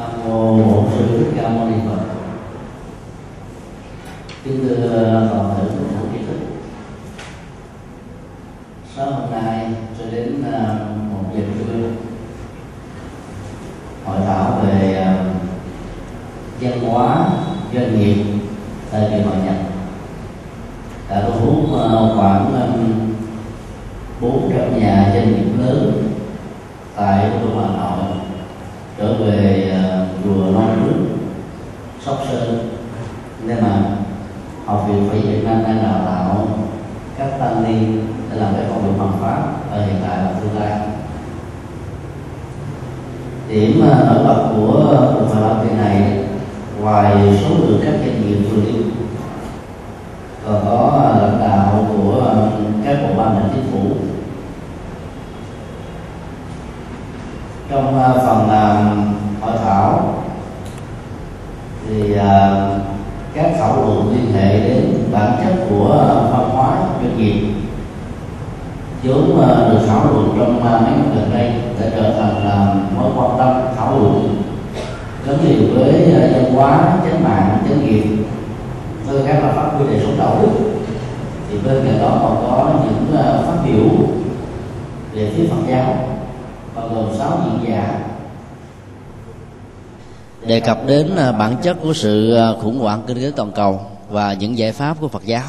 nam mô bổn sư thích ca mâu ni phật. Kính thưa toàn thể quý phụ trí thức sáng hôm nay cho đến à, một giờ trưa hội thảo về à, văn hóa doanh nghiệp tại kỳ hội nhập đã thu hút à, khoảng bốn trăm nhà doanh nghiệp lớn tại thủ đô Hà Nội trở về uh, chùa Non Nước Sóc Sơn nên mà học viện Phật Việt Nam đang đào tạo các tăng ni để làm cái công việc hoàn pháp ở hiện tại và tương lai điểm uh, nổi bật của cuộc hội thảo kỳ này ngoài số lượng các doanh nghiệp vừa nêu còn có uh, lãnh đạo của các bộ ban ngành chính phủ trong uh, phần uh, hội thảo thì uh, các thảo luận liên hệ đến bản chất của văn hóa doanh nghiệp vốn được thảo luận trong mấy năm gần đây đã trở thành là mối quan tâm thảo luận gắn liền với văn hóa chánh mạng chánh nghiệp với các là phát huy đời sống đạo đức thì bên cạnh đó còn có những phát biểu về phía Phật giáo bao gồm sáu diễn giả đề cập đến à, À, bản chất của sự à, khủng hoảng kinh tế toàn cầu và những giải pháp của Phật giáo.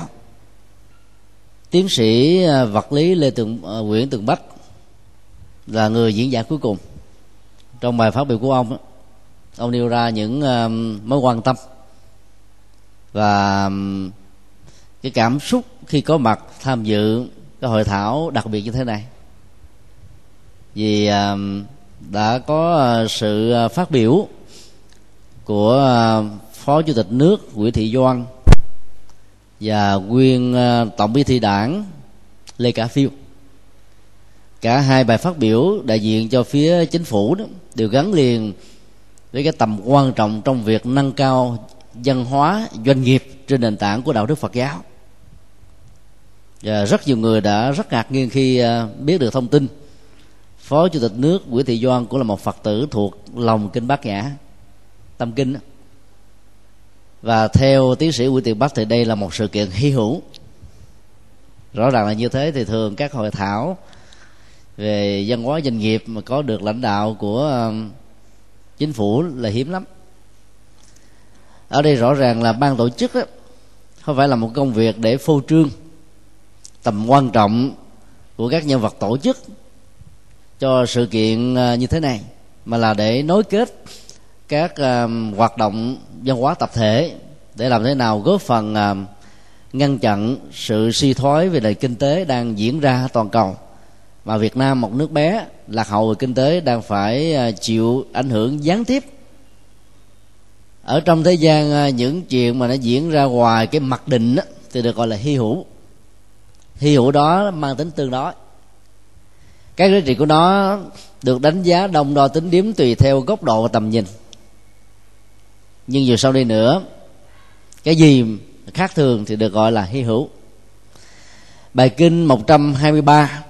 Tiến sĩ à, vật lý lê tường nguyễn tường bách là người diễn giả cuối cùng. Trong bài phát biểu của ông ông nêu ra những mối quan tâm và cái cảm xúc khi có mặt tham dự cái hội thảo đặc biệt như thế này. Vì đã có sự phát biểu của ờ, phó chủ tịch nước nguyễn thị doan và nguyên ờ, tổng bí thư đảng lê cả phiêu. Cả hai bài phát biểu đại diện cho phía chính phủ đó đều gắn liền với cái tầm quan trọng trong việc nâng cao văn hóa doanh nghiệp trên nền tảng của đạo đức Phật giáo. Và rất nhiều người đã rất ngạc nhiên khi ờ, biết được thông tin phó chủ tịch nước nguyễn thị doan cũng là một phật tử thuộc lòng kinh bát nhã tâm kinh và theo tiến sĩ nguyễn tiền bắc thì đây là một sự kiện hy hữu. Rõ ràng là như thế thì thường các hội thảo về văn hóa doanh nghiệp mà có được lãnh đạo của um, chính phủ là hiếm lắm. Ở đây rõ ràng là ban tổ chức đó, không phải là một công việc để phô trương tầm quan trọng của các nhân vật tổ chức cho sự kiện uh, như thế này mà là để nối kết các uh, hoạt động văn hóa tập thể để làm thế nào góp phần uh, ngăn chặn sự suy thoái về nền kinh tế đang diễn ra toàn cầu. Mà Việt Nam một nước bé lạc hậu về kinh tế đang phải uh, chịu ảnh hưởng gián tiếp. Ở trong thế gian uh, những chuyện mà nó diễn ra ngoài cái mặt định đó, thì được gọi là hy hữu. Hy hữu đó mang tính tương đối. Các giá trị của nó được đánh giá đông đo tính điếm tùy theo góc độ và tầm nhìn nhưng dù sau đi nữa cái gì khác thường thì được gọi là hy hữu. Bài kinh 123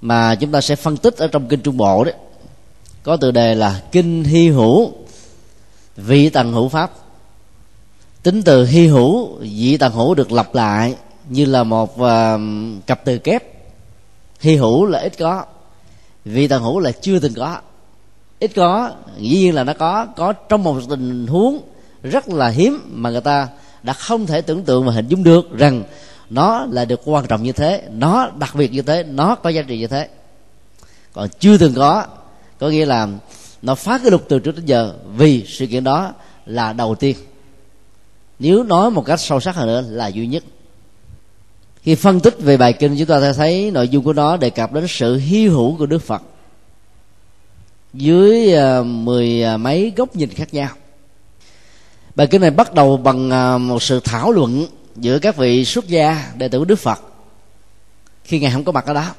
mà chúng ta sẽ phân tích ở trong kinh trung bộ đấy có tựa đề là kinh hy hữu vị tầng hữu pháp. Tính từ hy hữu vị tầng hữu được lặp lại như là một uh, cặp từ kép. Hy hữu là ít có vị tần hữu là chưa từng có ít có, dĩ nhiên là nó có có trong một tình huống rất là hiếm mà người ta đã không thể tưởng tượng và hình dung được rằng nó là được quan trọng như thế, nó đặc biệt như thế, nó có giá trị như thế. Còn chưa từng có có nghĩa là nó phá cái luật từ trước đến giờ vì sự kiện đó là đầu tiên. Nếu nói một cách sâu sắc hơn nữa là duy nhất. Khi phân tích về bài kinh, chúng ta sẽ thấy nội dung của nó đề cập đến sự hy hữu của đức phật dưới ờ, mười ờ, mấy góc nhìn khác nhau. Bài kinh này bắt đầu bằng ờ, một sự thảo luận giữa các vị xuất gia, đệ tử đức phật, khi ngài không có mặt ở đó.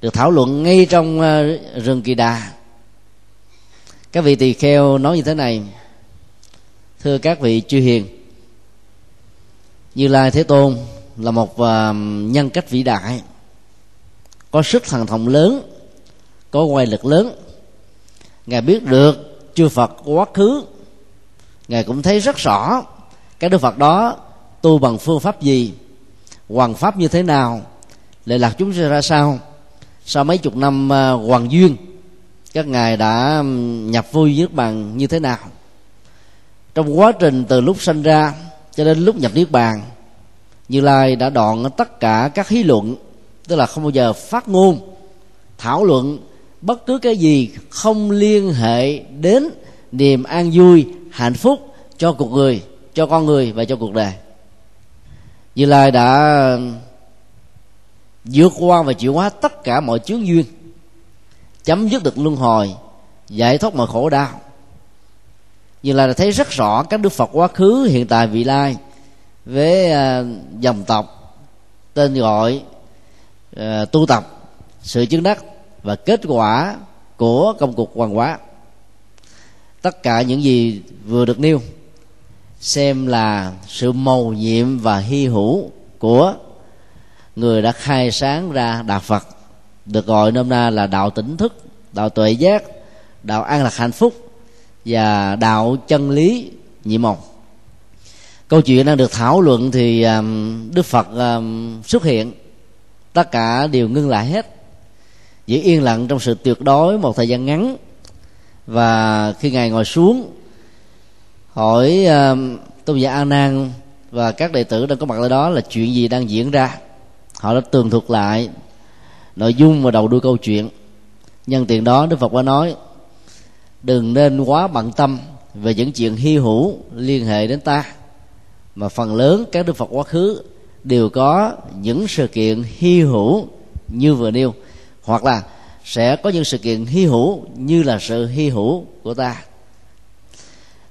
Được thảo luận ngay trong rừng kỳ đà. Các vị tỳ kheo nói như thế này, thưa các vị chư hiền, như lai thế tôn là một nhân cách vĩ đại, có sức thần thông lớn có quay lực lớn. Ngài biết được chư phật quá khứ. Ngài cũng thấy rất rõ các đức phật đó tu bằng phương pháp gì, hoàng pháp như thế nào, lệ lạc chúng ra sao. Sau mấy chục năm à, hoàng duyên, các ngài đã nhập vui với bằng như thế nào? Trong quá trình từ lúc sinh ra cho đến lúc nhập niết bàn, như lai đã đoạn tất cả các hí luận, tức là không bao giờ phát ngôn, thảo luận bất cứ cái gì không liên hệ đến niềm an vui, hạnh phúc cho cuộc người, cho con người và cho cuộc đời. Như lai đã vượt qua và chịu hóa tất cả mọi chướng duyên, chấm dứt được luân hồi, giải thoát mọi khổ đau. Như là thấy rất rõ các đức phật quá khứ, hiện tại, vị lai với à, dòng tộc tên gọi à, tu tập, sự chứng đắc và kết quả của công cuộc hoàng hóa. Tất cả những gì vừa được nêu xem là sự mầu nhiệm và hy hữu của người đã khai sáng ra đạo phật, được gọi nôm na là đạo tỉnh thức, đạo tuệ giác, đạo an lạc hạnh phúc và đạo chân lý nhiệm màu. Câu chuyện đang được thảo luận thì um, đức phật um, xuất hiện. Tất cả đều ngưng lại hết giữ yên lặng trong sự tuyệt đối một thời gian ngắn. Và khi ngài ngồi xuống hỏi uh, tôn giả a nan và các đệ tử đang có mặt ở đó là chuyện gì đang diễn ra? Họ đã tường thuật lại nội dung và đầu đuôi câu chuyện. Nhân tiện đó đức phật đã nói đừng nên quá bận tâm về những chuyện hy hữu liên hệ đến ta mà phần lớn các đức phật quá khứ đều có những sự kiện hy hữu như vừa nêu hoặc là sẽ có những sự kiện hy hữu như là sự hy hữu của ta.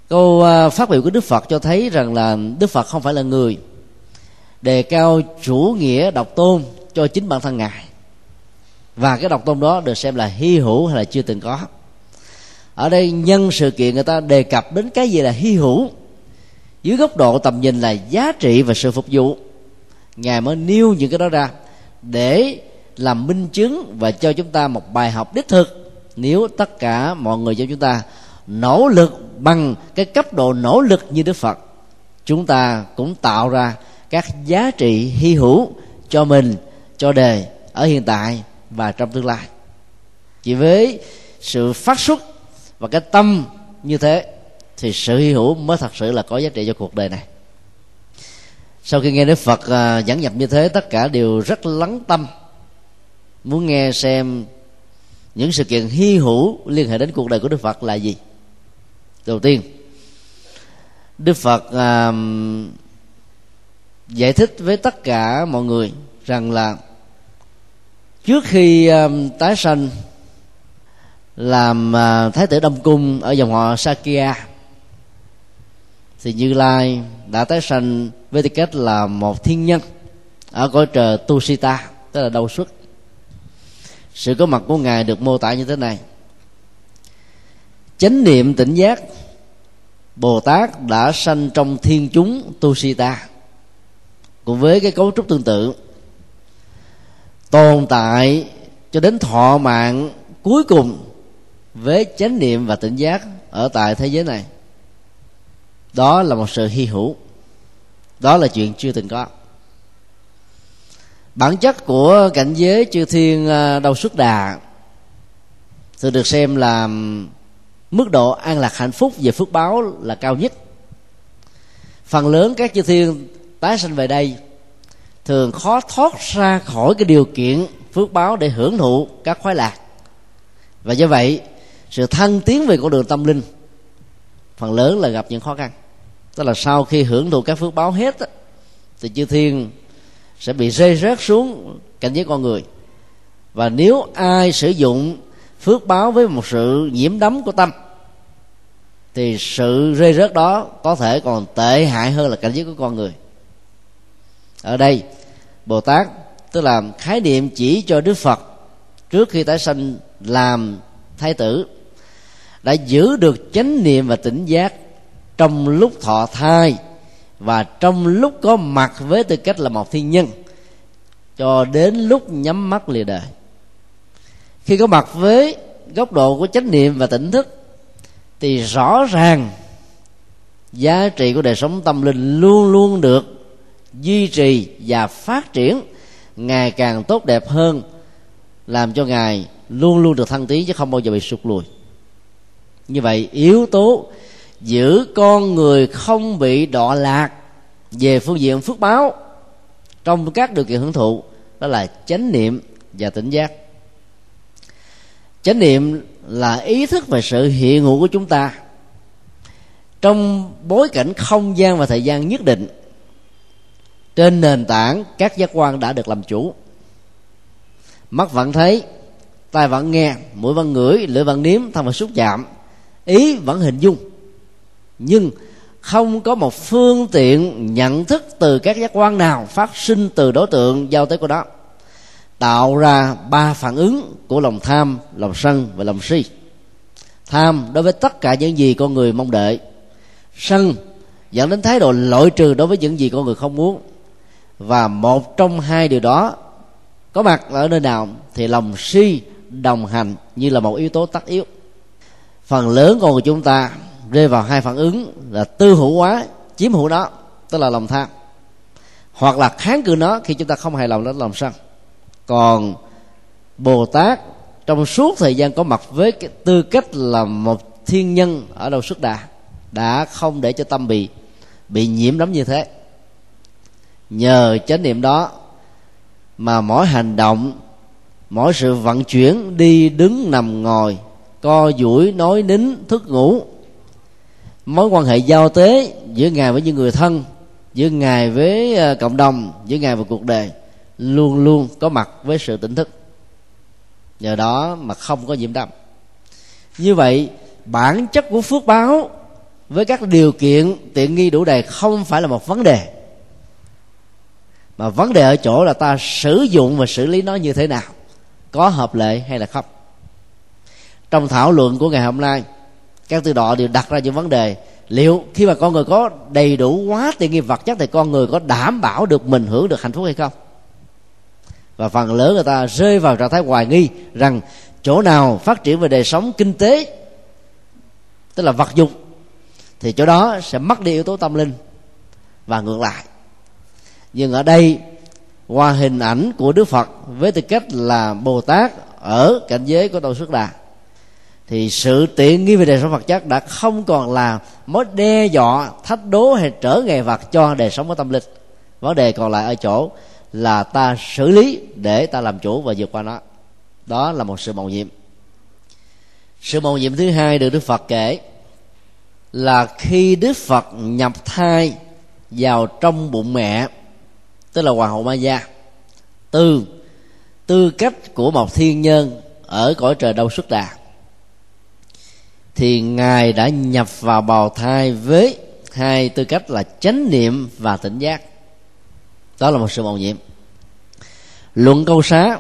Câu à, phát biểu của đức phật cho thấy rằng là đức phật không phải là người đề cao chủ nghĩa độc tôn cho chính bản thân ngài. Và cái độc tôn đó được xem là hy hữu hay là chưa từng có. Ở đây, nhân sự kiện người ta đề cập đến cái gì là hy hữu dưới góc độ tầm nhìn là giá trị và sự phục vụ. Ngài mới nêu những cái đó ra để làm minh chứng và cho chúng ta một bài học đích thực. Nếu tất cả mọi người trong chúng ta nỗ lực bằng cái cấp độ nỗ lực như đức phật, chúng ta cũng tạo ra các giá trị hy hữu cho mình, cho đề ở hiện tại và trong tương lai. Chỉ với sự phát xuất và cái tâm như thế thì sự hy hữu mới thật sự là có giá trị cho cuộc đời này. Sau khi nghe đức phật à, giảng nhập như thế, tất cả đều rất lắng tâm muốn nghe xem những sự kiện hy hữu liên hệ đến cuộc đời của đức phật là gì? Đầu tiên đức phật à, giải thích với tất cả mọi người rằng là trước khi à, tái sanh làm à, thái tử đông cung ở dòng họ sakya thì như lai đã tái sanh với tư cách là một thiên nhân ở cõi trời tusita tức là đầu xuất sự có mặt của ngài được mô tả như thế này. Chánh niệm tỉnh giác, bồ tát đã sanh trong thiên chúng tusita. Cùng với cái cấu trúc tương tự, tồn tại cho đến thọ mạng cuối cùng với chánh niệm và tỉnh giác ở tại thế giới này. Đó là một sự hy hữu. Đó là chuyện chưa từng có bản chất của cảnh giới chư thiên à, đầu xuất đà thường được xem là mức độ an lạc hạnh phúc về phước báo là cao nhất. Phần lớn các chư thiên tái sanh về đây thường khó thoát ra khỏi cái điều kiện phước báo để hưởng thụ các khoái lạc. Và do vậy, sự thăng tiến về con đường tâm linh phần lớn là gặp những khó khăn. Tức là sau khi hưởng thụ các phước báo hết thì chư thiên sẽ bị rơi rớt xuống cảnh giới con người. Và nếu ai sử dụng phước báo với một sự nhiễm đắm của tâm, thì sự rơi rớt đó có thể còn tệ hại hơn là cảnh giới của con người. Ở đây, bồ tát, tức là khái niệm chỉ cho đức phật trước khi tái sanh làm thái tử, đã giữ được chánh niệm và tỉnh giác trong lúc thọ thai và trong lúc có mặt với tư cách là một thiên nhân, cho đến lúc nhắm mắt lìa đời. Khi có mặt với góc độ của chánh niệm và tỉnh thức, thì rõ ràng giá trị của đời sống tâm linh luôn luôn được duy trì và phát triển ngày càng tốt đẹp hơn, làm cho ngài luôn luôn được thăng tiến chứ không bao giờ bị sụt lùi. Như vậy, yếu tố giữ con người không bị đọa lạc. Về phương diện phước báo, trong các điều kiện hưởng thụ, đó là chánh niệm và tỉnh giác. Chánh niệm là ý thức về sự hiện hữu của chúng ta. Trong bối cảnh không gian và thời gian nhất định, trên nền tảng các giác quan đã được làm chủ. Mắt vẫn thấy, tai vẫn nghe, mũi vẫn ngửi, lưỡi vẫn nếm, thân vẫn xúc chạm, ý vẫn hình dung nhưng không có một phương tiện nhận thức từ các giác quan nào phát sinh từ đối tượng giao tới của đó, tạo ra ba phản ứng của lòng tham, lòng sân và lòng si. Tham đối với tất cả những gì con người mong đợi, sân dẫn đến thái độ loại trừ đối với những gì con người không muốn. Và một trong hai điều đó có mặt ở nơi nào thì lòng si đồng hành như là một yếu tố tất yếu. Phần lớn con người chúng ta rơi vào hai phản ứng là tư hữu hóa chiếm hữu nó, tức là lòng tham. Hoặc là kháng cự nó khi chúng ta không hài lòng đến lòng sân. Còn bồ tát trong suốt thời gian có mặt với cái tư cách là một thiên nhân ở đâu xuất đà, đã không để cho tâm bị bị nhiễm lắm như thế. Nhờ chánh niệm đó mà mỗi hành động, mỗi sự vận chuyển đi đứng nằm ngồi, co duỗi, nói nín, thức ngủ mối quan hệ giao tế giữa ngài với những người thân, giữa ngài với ờ, cộng đồng, giữa ngài và cuộc đời luôn luôn có mặt với sự tỉnh thức. Nhờ đó mà không có nhiễm đâm như vậy, bản chất của phước báo với các điều kiện tiện nghi đủ đầy không phải là một vấn đề. Mà vấn đề ở chỗ là ta sử dụng và xử lý nó như thế nào, có hợp lệ hay là không. Trong thảo luận của ngày hôm nay các tư đọ đều đặt ra những vấn đề. Liệu khi mà con người có đầy đủ quá tiện nghi vật chất thì con người có đảm bảo được mình hưởng được hạnh phúc hay không? Và phần lớn người ta rơi vào trạng thái hoài nghi rằng chỗ nào phát triển về đời sống kinh tế, tức là vật dụng, thì chỗ đó sẽ mất đi yếu tố tâm linh và ngược lại. Nhưng ở đây, qua hình ảnh của đức phật với tư cách là bồ tát ở cảnh giới của Tôn xuất đà thì sự tiện nghi về đời sống vật chất đã không còn là mối đe dọa, thách đố hay trở ngại vật cho đời sống của tâm linh. Vấn đề còn lại ở chỗ là ta xử lý để ta làm chủ và vượt qua nó. Đó là một sự mầu nhiệm. Sự mầu nhiệm thứ hai được đức phật kể là khi đức phật nhập thai vào trong bụng mẹ, tức là hoàng hậu ma gia từ, tư cách của một thiên nhân ở cõi trời đâu xuất đà thì ngài đã nhập vào bào thai với hai tư cách là chánh niệm và tỉnh giác. Đó là một sự mầu nhiệm. Luận câu xá,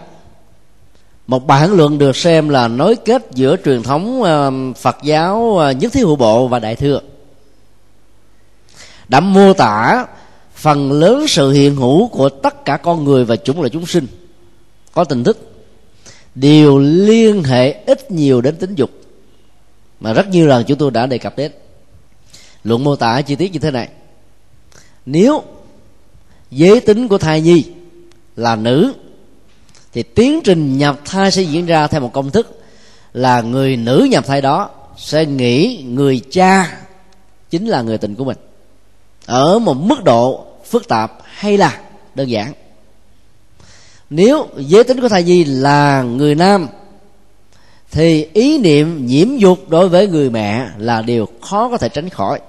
một bản luận được xem là nối kết giữa truyền thống ờ, phật giáo ờ, nhất thiết hữu bộ và đại thừa. Đã mô tả phần lớn sự hiện hữu của tất cả con người và chúng là chúng sinh. Có tình thức đều liên hệ ít nhiều đến tính dục mà rất nhiều lần chúng tôi đã đề cập đến. Luận mô tả chi tiết như thế này. Nếu giới tính của thai nhi là nữ, thì tiến trình nhập thai sẽ diễn ra theo một công thức là người nữ nhập thai đó sẽ nghĩ người cha chính là người tình của mình. Ở một mức độ phức tạp hay là đơn giản. Nếu giới tính của thai nhi là người nam thì ý niệm nhiễm dục đối với người mẹ là điều khó có thể tránh khỏi.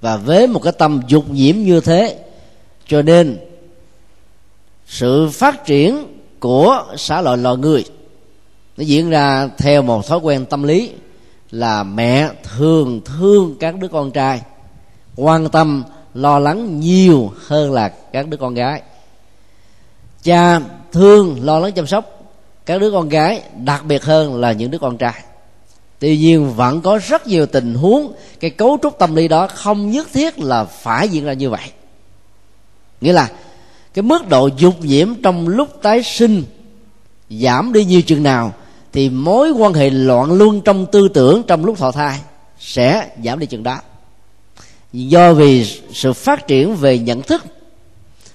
Và với một cái tâm dục nhiễm như thế, cho nên sự phát triển của xã loại loài người nó diễn ra theo một thói quen tâm lý là mẹ thường thương các đứa con trai, quan tâm, lo lắng nhiều hơn là các đứa con gái. Cha thương, lo lắng chăm sóc các đứa con gái, đặc biệt hơn là những đứa con trai. Tuy nhiên, vẫn có rất nhiều tình huống, cái cấu trúc tâm lý đó không nhất thiết là phải diễn ra như vậy. Nghĩa là, cái mức độ dục nhiễm trong lúc tái sinh giảm đi nhiều chừng nào, thì mối quan hệ loạn luân trong tư tưởng trong lúc thọ thai sẽ giảm đi chừng đó. Do vì sự phát triển về nhận thức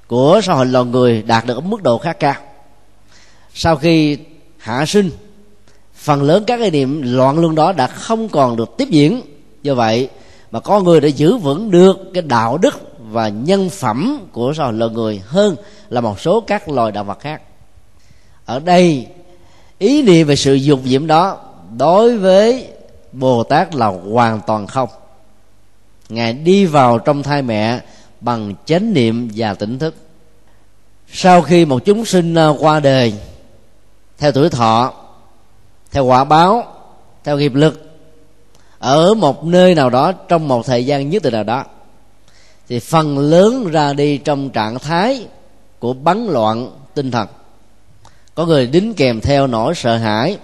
của xã hội loài người đạt được ở mức độ khá cao sau khi hạ sinh, phần lớn các cái niệm loạn luân đó đã không còn được tiếp diễn. Do vậy mà có người đã giữ vững được cái đạo đức và nhân phẩm của xã hội loài người hơn là một số các loài động vật khác. Ở đây, ý niệm về sự dục diễm đó đối với bồ tát là hoàn toàn không. Ngài đi vào trong thai mẹ bằng chánh niệm và tỉnh thức. Sau khi một chúng sinh à, qua đời theo tuổi thọ, theo quả báo, theo nghiệp lực, ở một nơi nào đó trong một thời gian nhất định nào đó, thì phần lớn ra đi trong trạng thái của bắn loạn tinh thần. Có người đính kèm theo nỗi sợ hãi,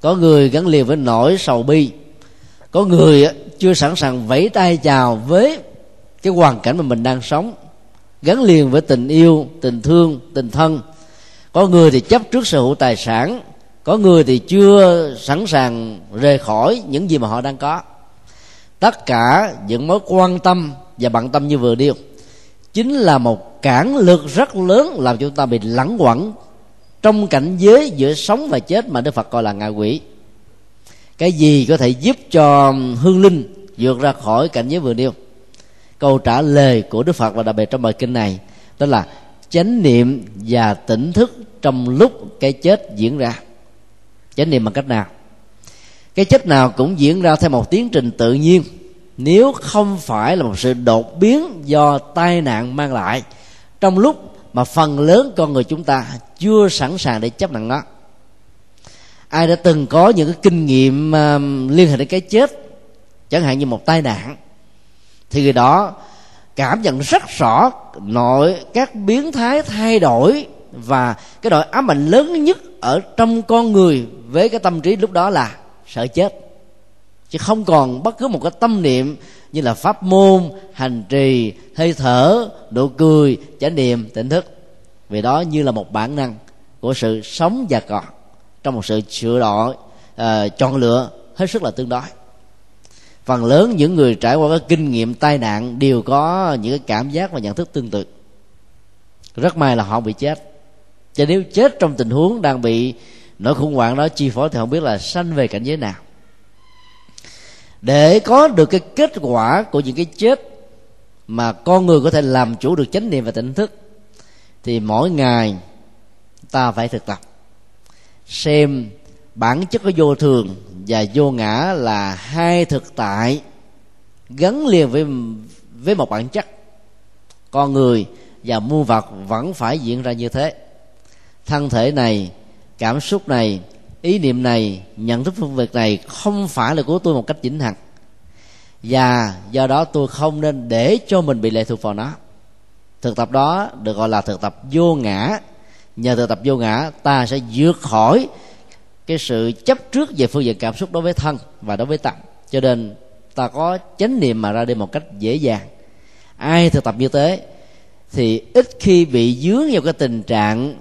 có người gắn liền với nỗi sầu bi, có người chưa sẵn sàng vẫy tay chào với cái hoàn cảnh mà mình đang sống, gắn liền với tình yêu, tình thương, tình thân có người thì chấp trước sở hữu tài sản, có người thì chưa sẵn sàng rời khỏi những gì mà họ đang có. Tất cả những mối quan tâm và bận tâm như vừa điêu chính là một cản lực rất lớn làm chúng ta bị lẳng quẩn trong cảnh giới giữa sống và chết mà đức phật gọi là ngạ quỷ. Cái gì có thể giúp cho hương linh vượt ra khỏi cảnh giới vừa nêu? Câu trả lời của đức phật và đặc biệt trong bài kinh này, đó là chánh niệm và tỉnh thức trong lúc cái chết diễn ra. Chánh niệm bằng cách nào? Cái chết nào cũng diễn ra theo một tiến trình tự nhiên. Nếu không phải là một sự đột biến do tai nạn mang lại, trong lúc mà phần lớn con người chúng ta chưa sẵn sàng để chấp nhận nó. Ai đã từng có những cái kinh nghiệm um, liên hệ đến cái chết, chẳng hạn như một tai nạn, thì người đó cảm nhận rất rõ nội các biến thái thay đổi và cái đội ám ảnh lớn nhất ở trong con người với cái tâm trí lúc đó là sợ chết. Chứ không còn bất cứ một cái tâm niệm như là pháp môn hành trì hơi thở nụ cười chánh niệm tỉnh thức. Vì đó như là một bản năng của sự sống và còn trong một sự sửa đổi uh, chọn lựa hết sức là tương đối phần lớn những người trải qua cái kinh nghiệm tai nạn đều có những cái cảm giác và nhận thức tương tự. Rất may là họ bị chết. Cho nếu chết trong tình huống đang bị nỗi khủng hoảng đó chi phối thì không biết là sanh về cảnh giới nào. Để có được cái kết quả của những cái chết mà con người có thể làm chủ được chánh niệm và tỉnh thức, thì mỗi ngày ta phải thực tập, xem bản chất của vô thường và vô ngã là hai thực tại gắn liền với với một bản chất. Con người và muôn vật vẫn phải diễn ra như thế. Thân thể này, cảm xúc này, ý niệm này, nhận thức phân việc này không phải là của tôi một cách vĩnh hằng. Và do đó tôi không nên để cho mình bị lệ thuộc vào nó. Thực tập đó được gọi là thực tập vô ngã. Nhờ thực tập vô ngã, ta sẽ vượt khỏi cái sự chấp trước về phương diện cảm xúc đối với thân và đối với tâm. Cho nên ta có chánh niệm mà ra đi một cách dễ dàng. Ai thực tập như thế thì ít khi bị dướng vào cái tình trạng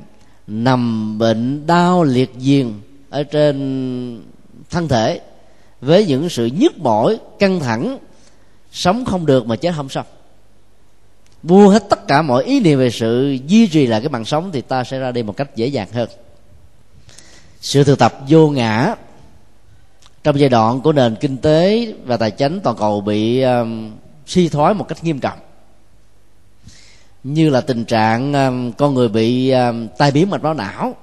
nằm bệnh đau liệt giường ở trên thân thể với những sự nhức mỏi, căng thẳng, sống không được mà chết không xong. Buông hết tất cả mọi ý niệm về sự duy trì lại cái mạng sống thì ta sẽ ra đi một cách dễ dàng hơn sự thực tập vô ngã trong giai đoạn của nền kinh tế và tài chính toàn cầu bị um, suy thoái một cách nghiêm trọng. Như là tình trạng um, con người bị um, tai biến mạch máu não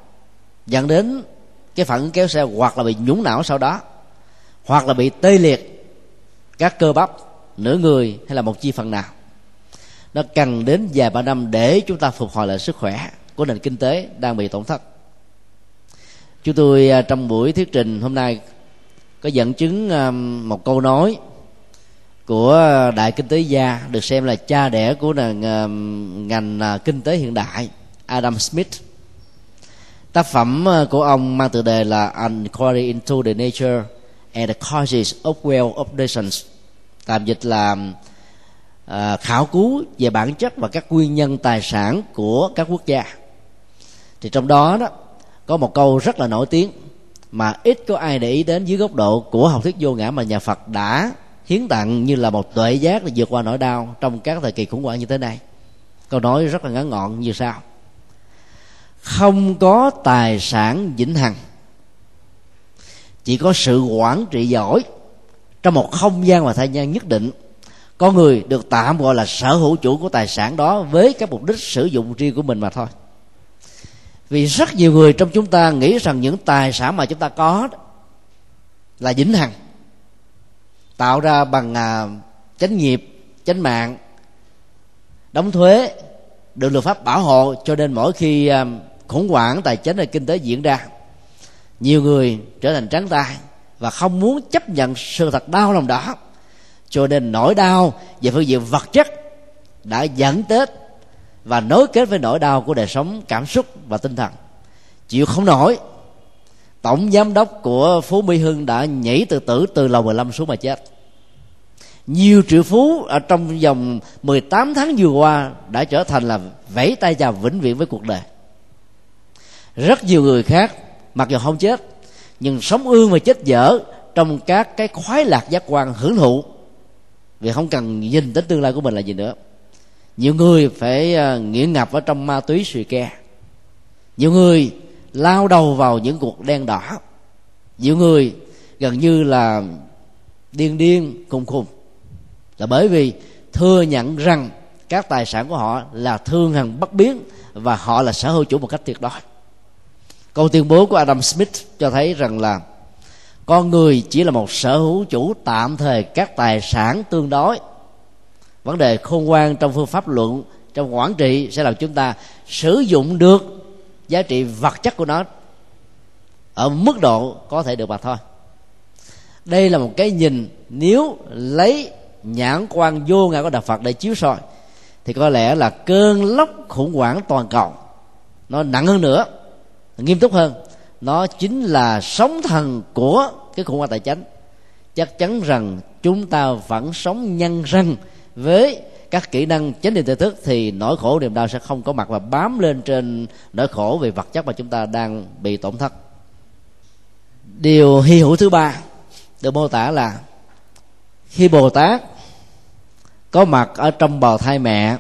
dẫn đến cái phản kéo xe hoặc là bị nhũng não sau đó hoặc là bị tê liệt các cơ bắp nửa người hay là một chi phần nào. Nó cần đến vài ba năm để chúng ta phục hồi lại sức khỏe của nền kinh tế đang bị tổn thất chúng tôi à, trong buổi thuyết trình hôm nay có dẫn chứng à, một câu nói của đại kinh tế gia được xem là cha đẻ của à, ngành, ngành kinh tế hiện đại Adam Smith. Tác phẩm của ông mang tựa đề là An Inquiry into the Nature and the Causes of Wealth of Nations tạm dịch là à, khảo cứu về bản chất và các nguyên nhân tài sản của các quốc gia. Thì trong đó đó có một câu rất là nổi tiếng, mà ít có ai để ý đến dưới góc độ của học thuyết vô ngã mà nhà Phật đã hiến tặng như là một tuệ giác để vượt qua nỗi đau trong các thời kỳ khủng hoảng như thế này. Câu nói rất là ngắn gọn như sau. Không có tài sản vĩnh hằng, chỉ có sự quản trị giỏi trong một không gian và thời gian nhất định. Con người được tạm gọi là sở hữu chủ của tài sản đó với các mục đích sử dụng riêng của mình mà thôi vì rất nhiều người trong chúng ta nghĩ rằng những tài sản mà chúng ta có là vĩnh hằng tạo ra bằng à, chánh nghiệp chánh mạng đóng thuế được luật pháp bảo hộ cho nên mỗi khi à, khủng hoảng tài chính hay kinh tế diễn ra nhiều người trở thành trắng tay và không muốn chấp nhận sự thật đau lòng đó. Cho nên nỗi đau về phương diện vật chất đã dẫn tới và nối kết với nỗi đau của đời sống, cảm xúc và tinh thần. Chịu không nổi, tổng giám đốc của phú mỹ hưng đã nhảy từ tử từ lầu 15 xuống mà chết. Nhiều triệu phú ở trong vòng 18 tháng vừa qua đã trở thành là vẫy tay chào vĩnh viễn với cuộc đời. Rất nhiều người khác, mặc dù không chết, nhưng sống ương và chết dở trong các cái khoái lạc giác quan hưởng thụ. Vì không cần nhìn đến tương lai của mình là gì nữa nhiều người phải à, nghiện ngập ở trong ma túy xì ke. Nhiều người lao đầu vào những cuộc đen đỏ. Nhiều người gần như là điên điên, khùng khùng. Là bởi vì thừa nhận rằng các tài sản của họ là thương hằng bất biến và họ là sở hữu chủ một cách tuyệt đối. Câu tuyên bố của Adam Smith cho thấy rằng là con người chỉ là một sở hữu chủ tạm thời các tài sản tương đối vấn đề khôn ngoan trong phương pháp luận, trong quản trị sẽ làm chúng ta sử dụng được giá trị vật chất của nó ở mức độ có thể được mà thôi. Đây là một cái nhìn, nếu lấy nhãn quan vô ngã của đạo phật để chiếu soi, thì có lẽ là cơn lốc khủng hoảng toàn cầu nó nặng hơn nữa, nghiêm túc hơn. Nó chính là sóng thần của cái khủng hoảng tài chính chắc chắn rằng chúng ta vẫn sống nhân răng với các kỹ năng chánh niệm tự thức thì nỗi khổ niềm đau sẽ không có mặt và bám lên trên nỗi khổ về vật chất mà chúng ta đang bị tổn thất. Điều hy hữu thứ ba được mô tả là khi bồ tát có mặt ở trong bào thai mẹ,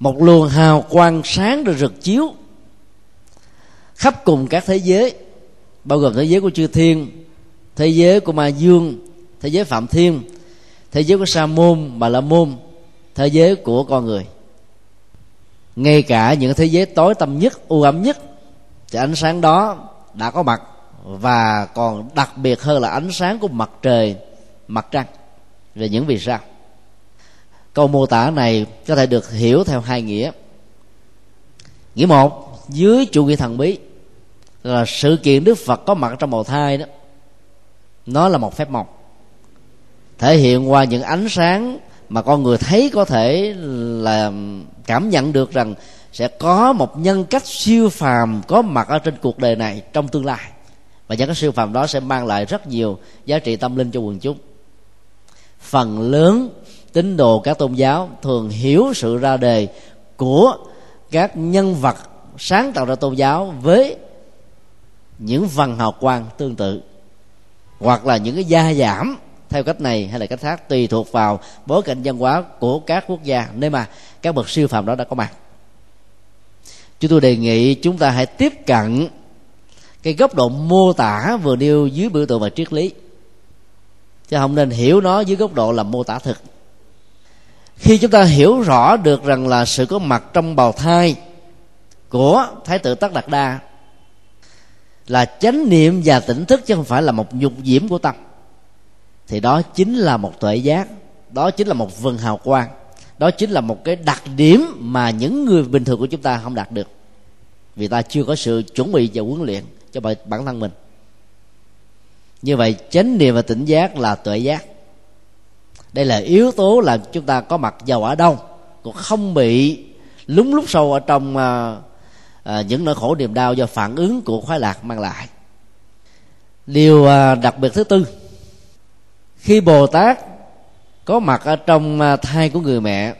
một luồng hào quang sáng được rực chiếu khắp cùng các thế giới, bao gồm thế giới của chư thiên, thế giới của ma dương, thế giới phạm thiên thế giới của sa môn bà la môn thế giới của con người. Ngay cả những thế giới tối tăm nhất, u ám nhất, thì ánh sáng đó đã có mặt và còn đặc biệt hơn là ánh sáng của mặt trời, mặt trăng. Về những vì sao? Câu mô tả này có thể được hiểu theo hai nghĩa. Nghĩa một, dưới chủ nghĩa thần bí là sự kiện đức phật có mặt trong bào thai đó. Nó là một phép màu thể hiện qua những ánh sáng mà con người thấy có thể là cảm nhận được rằng sẽ có một nhân cách siêu phàm có mặt ở trên cuộc đời này trong tương lai. Và những cái siêu phàm đó sẽ mang lại rất nhiều giá trị tâm linh cho quần chúng. Phần lớn tín đồ các tôn giáo thường hiểu sự ra đề của các nhân vật sáng tạo ra tôn giáo với những văn hào quang tương tự hoặc là những cái gia giảm theo cách này hay là cách khác tùy thuộc vào bối cảnh văn hóa của các quốc gia. Nơi mà các bậc siêu phàm đó đã có mặt, chúng tôi đề nghị chúng ta hãy tiếp cận cái góc độ mô tả vừa nêu dưới biểu tượng và triết lý, chứ không nên hiểu nó dưới góc độ là mô tả thực. Khi chúng ta hiểu rõ được rằng là sự có mặt trong bào thai của thái tử tất đạt đa là chánh niệm và tỉnh thức, chứ không phải là một nhục diễm của tâm thì đó chính là một tuệ giác đó chính là một vần hào quang đó chính là một cái đặc điểm mà những người bình thường của chúng ta không đạt được. Vì ta chưa có sự chuẩn bị và huấn luyện cho bản thân mình. Như vậy chánh niệm và tỉnh giác là tuệ giác. Đây là yếu tố làm chúng ta có mặt giàu ở đâu cũng không bị lúng lúc sâu ở trong uh, uh, những nỗi khổ niềm đau do phản ứng của khoái lạc mang lại. Điều uh, đặc biệt thứ tư khi bồ tát có mặt ở trong à, thai của người mẹ,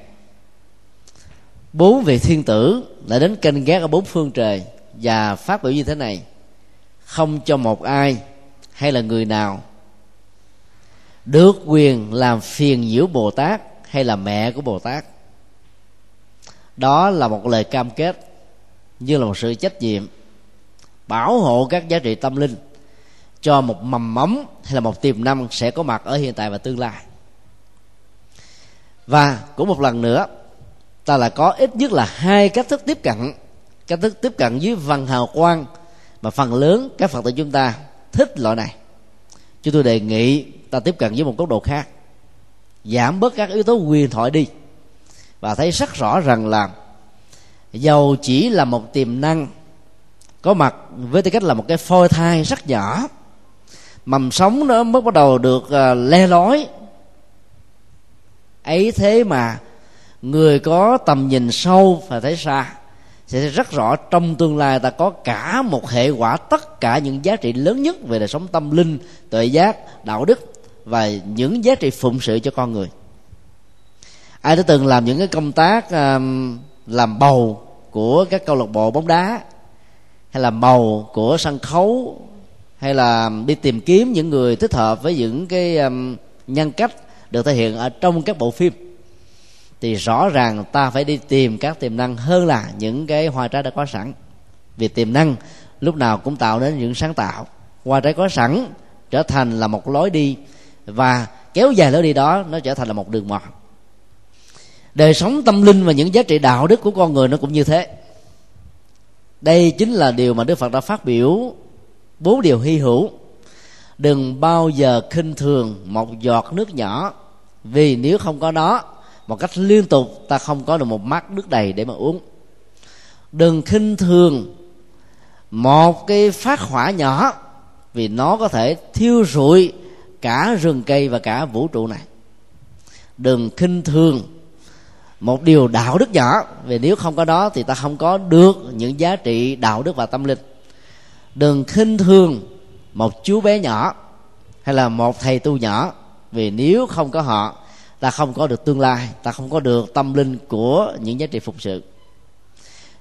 bốn vị thiên tử đã đến canh gác ở bốn phương trời và phát biểu như thế này. Không cho một ai hay là người nào được quyền làm phiền nhiễu bồ tát hay là mẹ của bồ tát. Đó là một lời cam kết, như là một sự trách nhiệm bảo hộ các giá trị tâm linh cho một mầm móng hay là một tiềm năng sẽ có mặt ở hiện tại và tương lai. Và cũng một lần nữa, ta là có ít nhất là hai cách thức tiếp cận, cách thức tiếp cận với văn hào quang mà phần lớn các phật tử chúng ta thích loại này. Chúng tôi đề nghị ta tiếp cận với một góc độ khác, giảm bớt các yếu tố quyền thoại đi và thấy rất rõ rằng là dầu chỉ là một tiềm năng có mặt với tư cách là một cái phôi thai rất nhỏ mầm sống nó mới bắt đầu được uh, le lói. Ấy thế mà người có tầm nhìn sâu và thấy xa sẽ thấy rất rõ trong tương lai ta có cả một hệ quả tất cả những giá trị lớn nhất về đời sống tâm linh tuệ giác đạo đức và những giá trị phụng sự cho con người. Ai đã từng làm những cái công tác à, làm bầu của các câu lạc bộ bóng đá hay là bầu của sân khấu hay là đi tìm kiếm những người thích hợp với những cái um, nhân cách được thể hiện ở trong các bộ phim thì rõ ràng ta phải đi tìm các tiềm năng hơn là những cái hoa trái đã có sẵn. Vì tiềm năng lúc nào cũng tạo nên những sáng tạo. Hoa trái có sẵn trở thành là một lối đi và kéo dài lối đi đó nó trở thành là một đường mòn. Đời sống tâm linh và những giá trị đạo đức của con người nó cũng như thế. Đây chính là điều mà đức phật đã phát biểu bốn điều hy hữu. Đừng bao giờ khinh thường một giọt nước nhỏ, vì nếu không có nó một cách liên tục ta không có được một mắt nước đầy để mà uống. Đừng khinh thường một cái phát hỏa nhỏ, vì nó có thể thiêu rụi cả rừng cây và cả vũ trụ này. Đừng khinh thường một điều đạo đức nhỏ, vì nếu không có đó thì ta không có được những giá trị đạo đức và tâm linh đừng khinh thường một chú bé nhỏ hay là một thầy tu nhỏ, vì nếu không có họ, ta không có được tương lai, ta không có được tâm linh của những giá trị phục sự.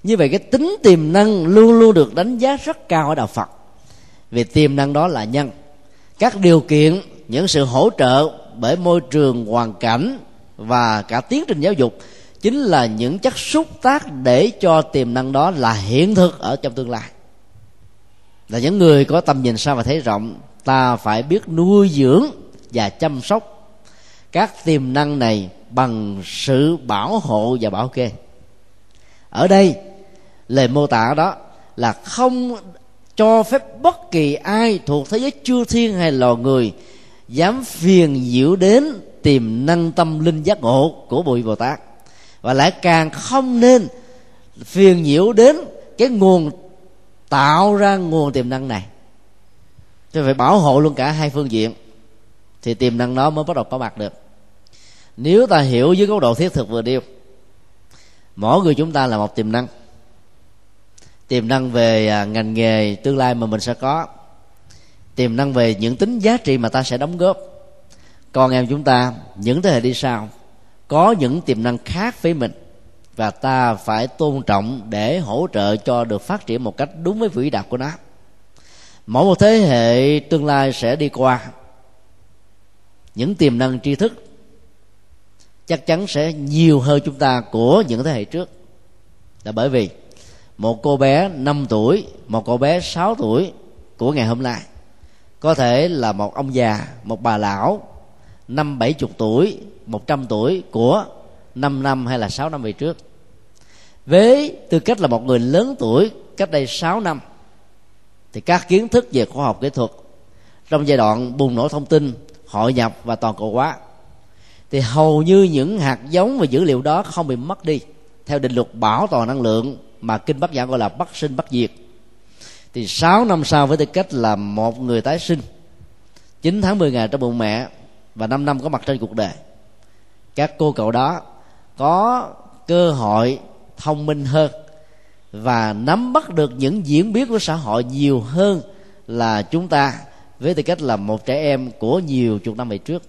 Như vậy cái tính tiềm năng luôn luôn được đánh giá rất cao ở đạo phật. Vì tiềm năng đó là nhân. Các điều kiện, những sự hỗ trợ bởi môi trường hoàn cảnh và cả tiến trình giáo dục chính là những chất xúc tác để cho tiềm năng đó là hiện thực ở trong tương lai là những người có tầm nhìn xa và thấy rộng, ta phải biết nuôi dưỡng và chăm sóc các tiềm năng này bằng sự bảo hộ và bảo kê. Ở đây, lời mô tả đó là không cho phép bất kỳ ai thuộc thế giới chư thiên hay loài người dám phiền nhiễu đến tiềm năng tâm linh giác ngộ của bụi bồ tát. Và lại càng không nên phiền nhiễu đến cái nguồn tạo ra nguồn tiềm năng này. Thì phải bảo hộ luôn cả hai phương diện, thì tiềm năng đó mới bắt đầu có mặt được. Nếu ta hiểu dưới góc độ thiết thực vừa điêu mỗi người chúng ta là một tiềm năng. Tiềm năng về à, ngành nghề tương lai mà mình sẽ có. Tiềm năng về những tính giá trị mà ta sẽ đóng góp. Con em chúng ta, những thế hệ đi sau, có những tiềm năng khác với mình và ta phải tôn trọng để hỗ trợ cho được phát triển một cách đúng với vĩ đại của nó. Mỗi một thế hệ tương lai sẽ đi qua. Những tiềm năng tri thức chắc chắn sẽ nhiều hơn chúng ta của những thế hệ trước. Là bởi vì một cô bé 5 tuổi, một cô bé 6 tuổi của ngày hôm nay có thể là một ông già, một bà lão năm bảy chục tuổi, một trăm tuổi của năm năm hay là sáu năm về trước. Với tư cách là một người lớn tuổi, cách đây sáu năm, thì các kiến thức về khoa học kỹ thuật, trong giai đoạn bùng nổ thông tin, hội nhập và toàn cầu hóa, thì hầu như những hạt giống và dữ liệu đó không bị mất đi. Theo định luật bảo toàn năng lượng mà kinh bắc giảng gọi là bất sinh bất diệt, thì 6 năm sau với tư cách là một người tái sinh 9 tháng 10 ngày trong bụng mẹ và 5 năm có mặt trên cuộc đời, các cô cậu đó có cơ hội thông minh hơn và nắm bắt được những diễn biến của xã hội nhiều hơn là chúng ta, với tư cách là một trẻ em của nhiều chục năm về trước.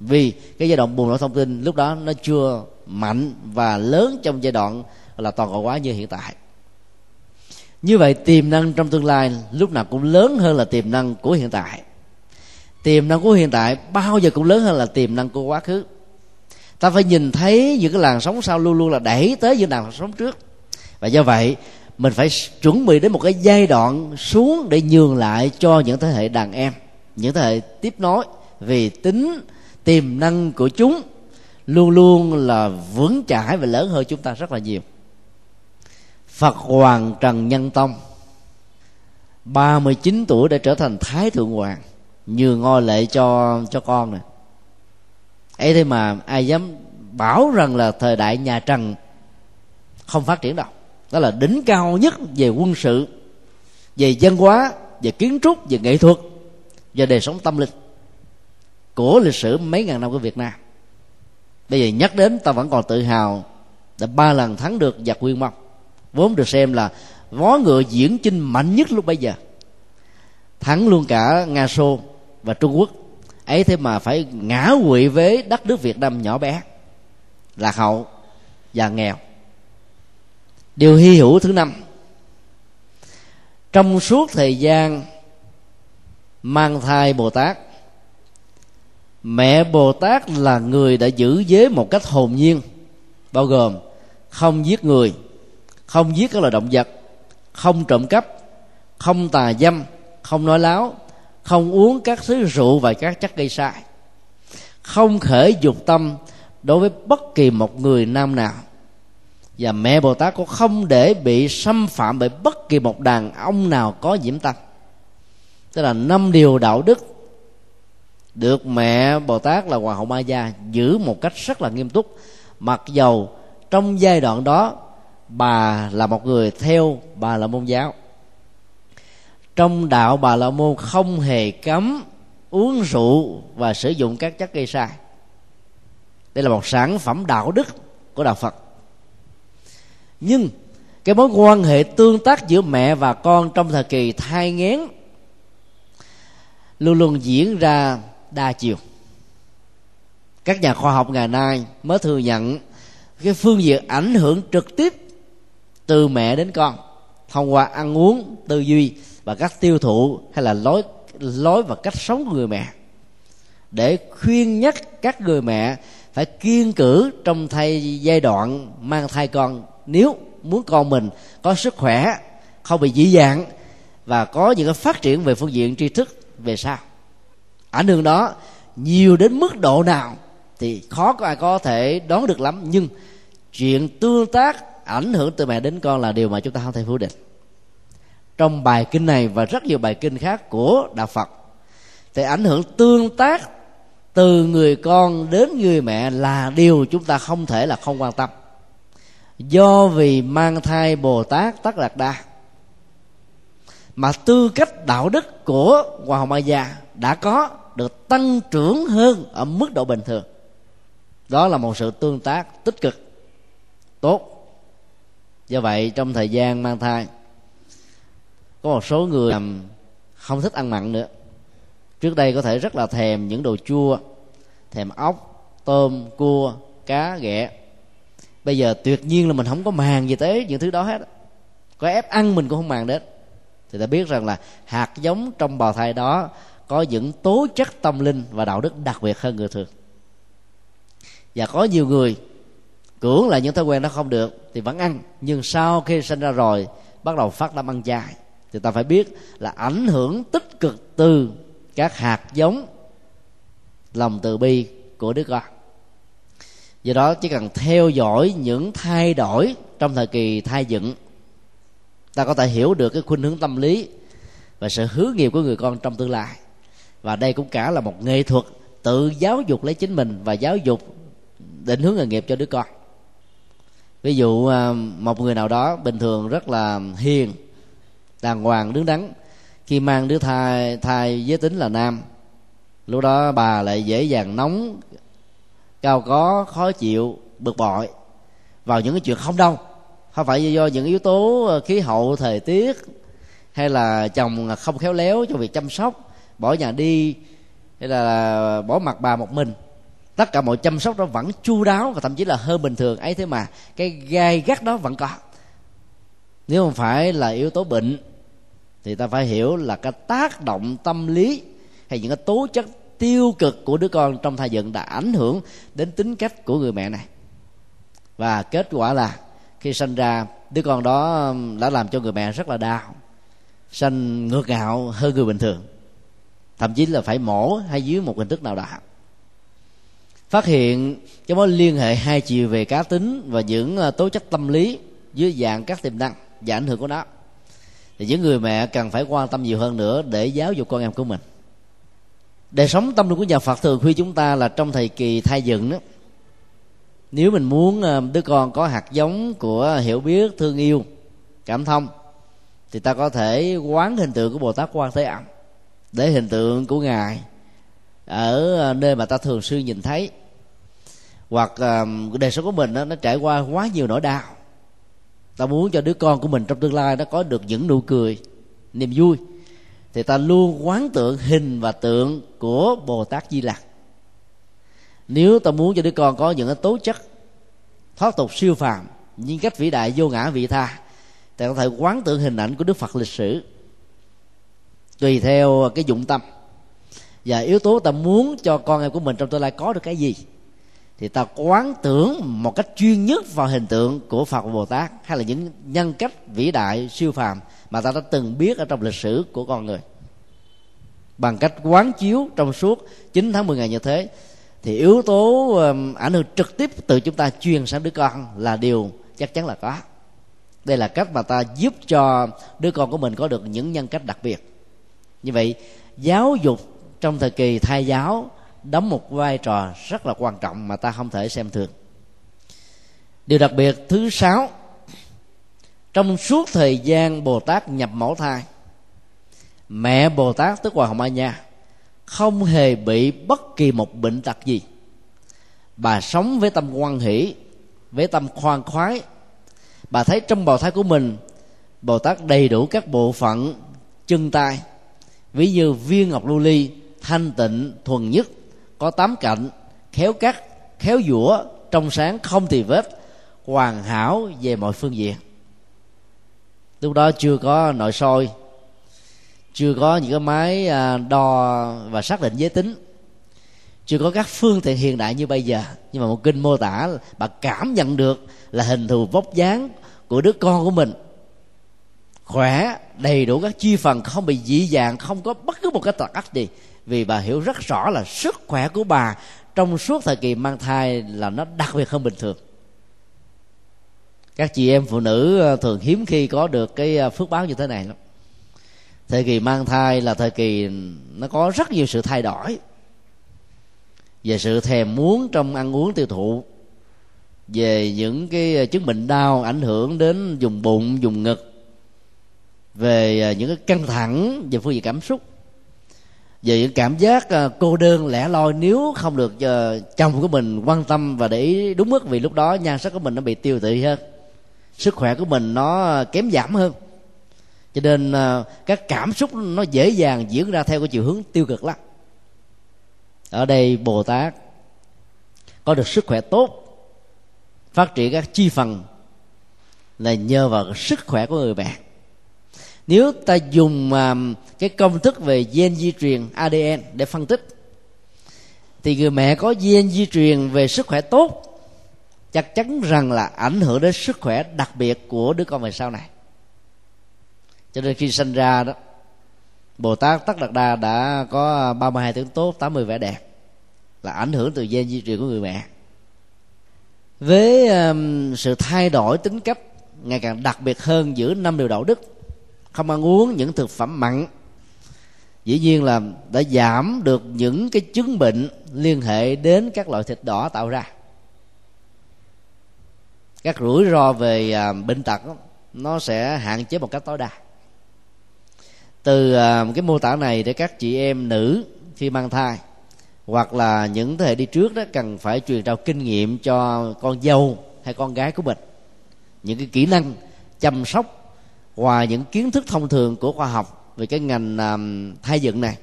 Vì cái giai đoạn bùng nổ thông tin lúc đó nó chưa mạnh và lớn trong giai đoạn là toàn cầu hóa như hiện tại. Như vậy, tiềm năng trong tương lai lúc nào cũng lớn hơn là tiềm năng của hiện tại. Tiềm năng của hiện tại bao giờ cũng lớn hơn là tiềm năng của quá khứ ta phải nhìn thấy những cái làn sóng sau luôn luôn là đẩy tới những làn sóng trước. Và do vậy, mình phải chuẩn bị đến một cái giai đoạn xuống để nhường lại cho những thế hệ đàn em, những thế hệ tiếp nối. Vì tính, tiềm năng của chúng luôn luôn là vững chãi và lớn hơn chúng ta rất là nhiều. Phật Hoàng Trần Nhân Tông 39 tuổi đã trở thành Thái Thượng Hoàng, Nhường ngôi lệ cho cho con này ấy thế mà ai dám bảo rằng là thời đại nhà Trần không phát triển đâu. Đó là đỉnh cao nhất về quân sự, về văn hóa, về kiến trúc, về nghệ thuật, về đời sống tâm linh của lịch sử mấy ngàn năm của Việt Nam. Bây giờ nhắc đến ta vẫn còn tự hào đã ba lần thắng được giặc nguyên mông. Vốn được xem là vó ngựa diễn chinh mạnh nhất lúc bây giờ. Thắng luôn cả nga xô và trung quốc ấy thế mà phải ngã quỵ với đất nước việt nam nhỏ bé, lạc hậu và nghèo. Điều hy hữu thứ năm, trong suốt thời gian mang thai bồ tát, mẹ bồ tát là người đã giữ giới một cách hồn nhiên, bao gồm không giết người, không giết các loài động vật, không trộm cắp, không tà dâm, không nói láo không uống các thứ rượu và các chất gây sai. Không khởi dục tâm đối với bất kỳ một người nam nào. Và mẹ bồ tát cũng không để bị xâm phạm bởi bất kỳ một đàn ông nào có nhiễm tâm. Tức là năm điều đạo đức được mẹ bồ tát là hoàng hậu ma gia giữ một cách rất là nghiêm túc. Mặc dầu trong giai đoạn đó bà là một người theo, bà là môn giáo trong đạo bà la môn không hề cấm uống rượu và sử dụng các chất gây sai. Đây là một sản phẩm đạo đức của đạo phật. Nhưng cái mối quan hệ tương tác giữa mẹ và con trong thời kỳ thai nghén luôn luôn diễn ra đa chiều. Các nhà khoa học ngày nay mới thừa nhận cái phương diện ảnh hưởng trực tiếp từ mẹ đến con thông qua ăn uống tư duy và cách tiêu thụ hay là lối lối và cách sống của người mẹ. Để khuyên nhắc các người mẹ phải kiên cử trong thai giai đoạn mang thai con. Nếu muốn con mình có sức khỏe, không bị dị dạng và có những cái phát triển về phương diện tri thức, về sau ảnh hưởng đó nhiều đến mức độ nào thì khó có ai có thể đoán được lắm. Nhưng chuyện tương tác ảnh hưởng từ mẹ đến con là điều mà chúng ta không thể phủ định trong bài kinh này và rất nhiều bài kinh khác của đạo phật. Thì ảnh hưởng tương tác từ người con đến người mẹ là điều chúng ta không thể là không quan tâm. Do vì mang thai bồ tát tất đạt đa mà tư cách đạo đức của hòa hậu ma gia đã có được tăng trưởng hơn ở mức độ bình thường. Đó là một sự tương tác tích cực, tốt. Do vậy, trong thời gian mang thai có một số người không thích ăn mặn nữa. Trước đây có thể rất là thèm những đồ chua, thèm ốc, tôm, cua, cá, ghẹ. Bây giờ tuyệt nhiên là mình không có màng gì tới những thứ đó hết. Có ép ăn mình cũng không màng đến. Thì ta biết rằng là hạt giống trong bào thai đó có những tố chất tâm linh và đạo đức đặc biệt hơn người thường. Và có nhiều người cưỡng lại những thói quen đó không được thì vẫn ăn. Nhưng sau khi sinh ra rồi, bắt đầu phát tâm ăn chay thì ta phải biết là ảnh hưởng tích cực từ các hạt giống lòng từ bi của đứa con do đó chỉ cần theo dõi những thay đổi trong thời kỳ thai dựng, ta có thể hiểu được cái khuynh hướng tâm lý và sự hướng nghiệp của người con trong tương lai. Và đây cũng cả là một nghệ thuật tự giáo dục lấy chính mình và giáo dục định hướng nghề nghiệp cho đứa con ví dụ à, một người nào đó bình thường rất là hiền đàng hoàng đứng đắn, khi mang đứa thai thai giới tính là nam. Lúc đó bà lại dễ dàng nóng, cao có, khó chịu, bực bội. Vào những cái chuyện không đâu không phải do những yếu tố ờ, khí hậu, thời tiết, hay là chồng không khéo léo cho việc chăm sóc, bỏ nhà đi, hay là bỏ mặt bà một mình. Tất cả mọi chăm sóc đó vẫn chu đáo và thậm chí là hơn bình thường. Ấy thế mà, cái gai gắt đó vẫn có nếu không phải là yếu tố bệnh, thì ta phải hiểu là cái tác động tâm lý hay những cái tố chất tiêu cực của đứa con trong thai dựng đã ảnh hưởng đến tính cách của người mẹ này. Và kết quả là khi sinh ra, đứa con đó um, đã làm cho người mẹ rất là đau sanh ngược ngạo hơn người bình thường, thậm chí là phải mổ hay dưới một hình thức nào đó. Phát hiện cái mối liên hệ hai chiều về cá tính và những uh, tố chất tâm lý dưới dạng các tiềm năng và ảnh hưởng của nó. Thì những người mẹ cần phải quan tâm nhiều hơn nữa để giáo dục con em của mình. Đời sống tâm linh của nhà Phật thường khuyên chúng ta là trong thời kỳ thai dựng đó nếu mình muốn ờ, đứa con có hạt giống của hiểu biết thương yêu cảm thông thì ta có thể quán hình tượng của bồ tát quan thế âm để hình tượng của ngài ở ờ, nơi mà ta thường xuyên nhìn thấy. Hoặc ờ, đời sống của mình đó, nó trải qua quá nhiều nỗi đau ta muốn cho đứa con của mình trong tương lai nó có được những nụ cười, niềm vui. Thì ta luôn quán tượng hình và tượng của bồ tát di lặc. Nếu ta muốn cho đứa con có những tố chất, thoát tục siêu phàm nhân cách vĩ đại vô ngã vị tha, thì có thể quán tượng hình ảnh của đức phật lịch sử. Tùy theo cái dụng tâm và yếu tố ta muốn cho con em của mình trong tương lai có được cái gì thì ta quán tưởng một cách chuyên nhất vào hình tượng của phật và bồ tát hay là những nhân cách vĩ đại, siêu phàm mà ta đã từng biết ở trong lịch sử của con người. Bằng cách quán chiếu trong suốt 9 tháng 10 ngày như thế, thì yếu tố ảnh hưởng trực tiếp từ chúng ta truyền sang đứa con là điều chắc chắn là có. Đây là cách mà ta giúp cho đứa con của mình có được những nhân cách đặc biệt. Như vậy, giáo dục trong thời kỳ thai giáo đóng một vai trò rất là quan trọng mà ta không thể xem thường. Điều đặc biệt thứ sáu, trong suốt thời gian bồ tát nhập mẫu thai, mẹ bồ tát tức hoàng hồng a nha không hề bị bất kỳ một bệnh tật gì. Bà sống với tâm quan hỷ, với tâm khoan khoái. Bà thấy trong bào thai của mình, bồ tát đầy đủ các bộ phận chân tay ví như viên ngọc lưu ly, thanh tịnh, thuần nhất có tám cạnh khéo cắt, khéo dũa trong sáng không tì vết, hoàn hảo về mọi phương diện. Lúc đó chưa có nội soi, chưa có những cái máy à, đo và xác định giới tính. Chưa có các phương tiện hiện đại như bây giờ. Nhưng mà một kinh mô tả, bà cảm nhận được là hình thù vóc dáng của đứa con của mình. Khỏe, đầy đủ các chi phần, không bị dị dạng, không có bất cứ một cái tật ách gì vì bà hiểu rất rõ là sức khỏe của bà trong suốt thời kỳ mang thai là nó đặc biệt hơn bình thường. Các chị em phụ nữ ờ, thường hiếm khi có được cái ờ, phước báo như thế này lắm. Thời kỳ mang thai là thời kỳ nó có rất nhiều sự thay đổi. Về sự thèm muốn trong ăn uống tiêu thụ, về những cái ờ, chứng bệnh đau ảnh hưởng đến vùng bụng, vùng ngực, về những cái căng thẳng, về phương diện cảm xúc về những cảm giác ờ, cô đơn, lẻ loi nếu không được ờ, chồng của mình quan tâm và để ý đúng mức, vì lúc đó nhan sắc của mình nó bị tiêu tụy hơn, sức khỏe của mình nó ờ, kém giảm hơn. Cho nên các cảm xúc nó dễ dàng diễn ra theo cái chiều hướng tiêu cực lắm. Ở đây bồ tát có được sức khỏe tốt, phát triển các chi phần là nhờ vào sức khỏe của người bạn nếu ta dùng à, cái công thức về gen di truyền adn để phân tích thì người mẹ có gen di truyền về sức khỏe tốt chắc chắn rằng là ảnh hưởng đến sức khỏe đặc biệt của đứa con về sau này. Cho nên khi sinh ra đó Bồ Tát Tất Đạt Đa đã có 32 tướng tốt 80 vẻ đẹp là ảnh hưởng từ gen di truyền của người mẹ. Với um, sự thay đổi tính cách ngày càng đặc biệt hơn giữa năm điều đạo đức không ăn uống những thực phẩm mặn. Dĩ nhiên là đã giảm được những cái chứng bệnh liên hệ đến các loại thịt đỏ tạo ra. Các rủi ro về à, bệnh tật nó sẽ hạn chế một cách tối đa. Từ à, cái mô tả này để các chị em nữ khi mang thai hoặc là những thế hệ đi trước đó cần phải truyền trao kinh nghiệm cho con dâu hay con gái của mình. Những cái kỹ năng chăm sóc ngoài những kiến thức thông thường của khoa học về cái ngành um, thay dựng này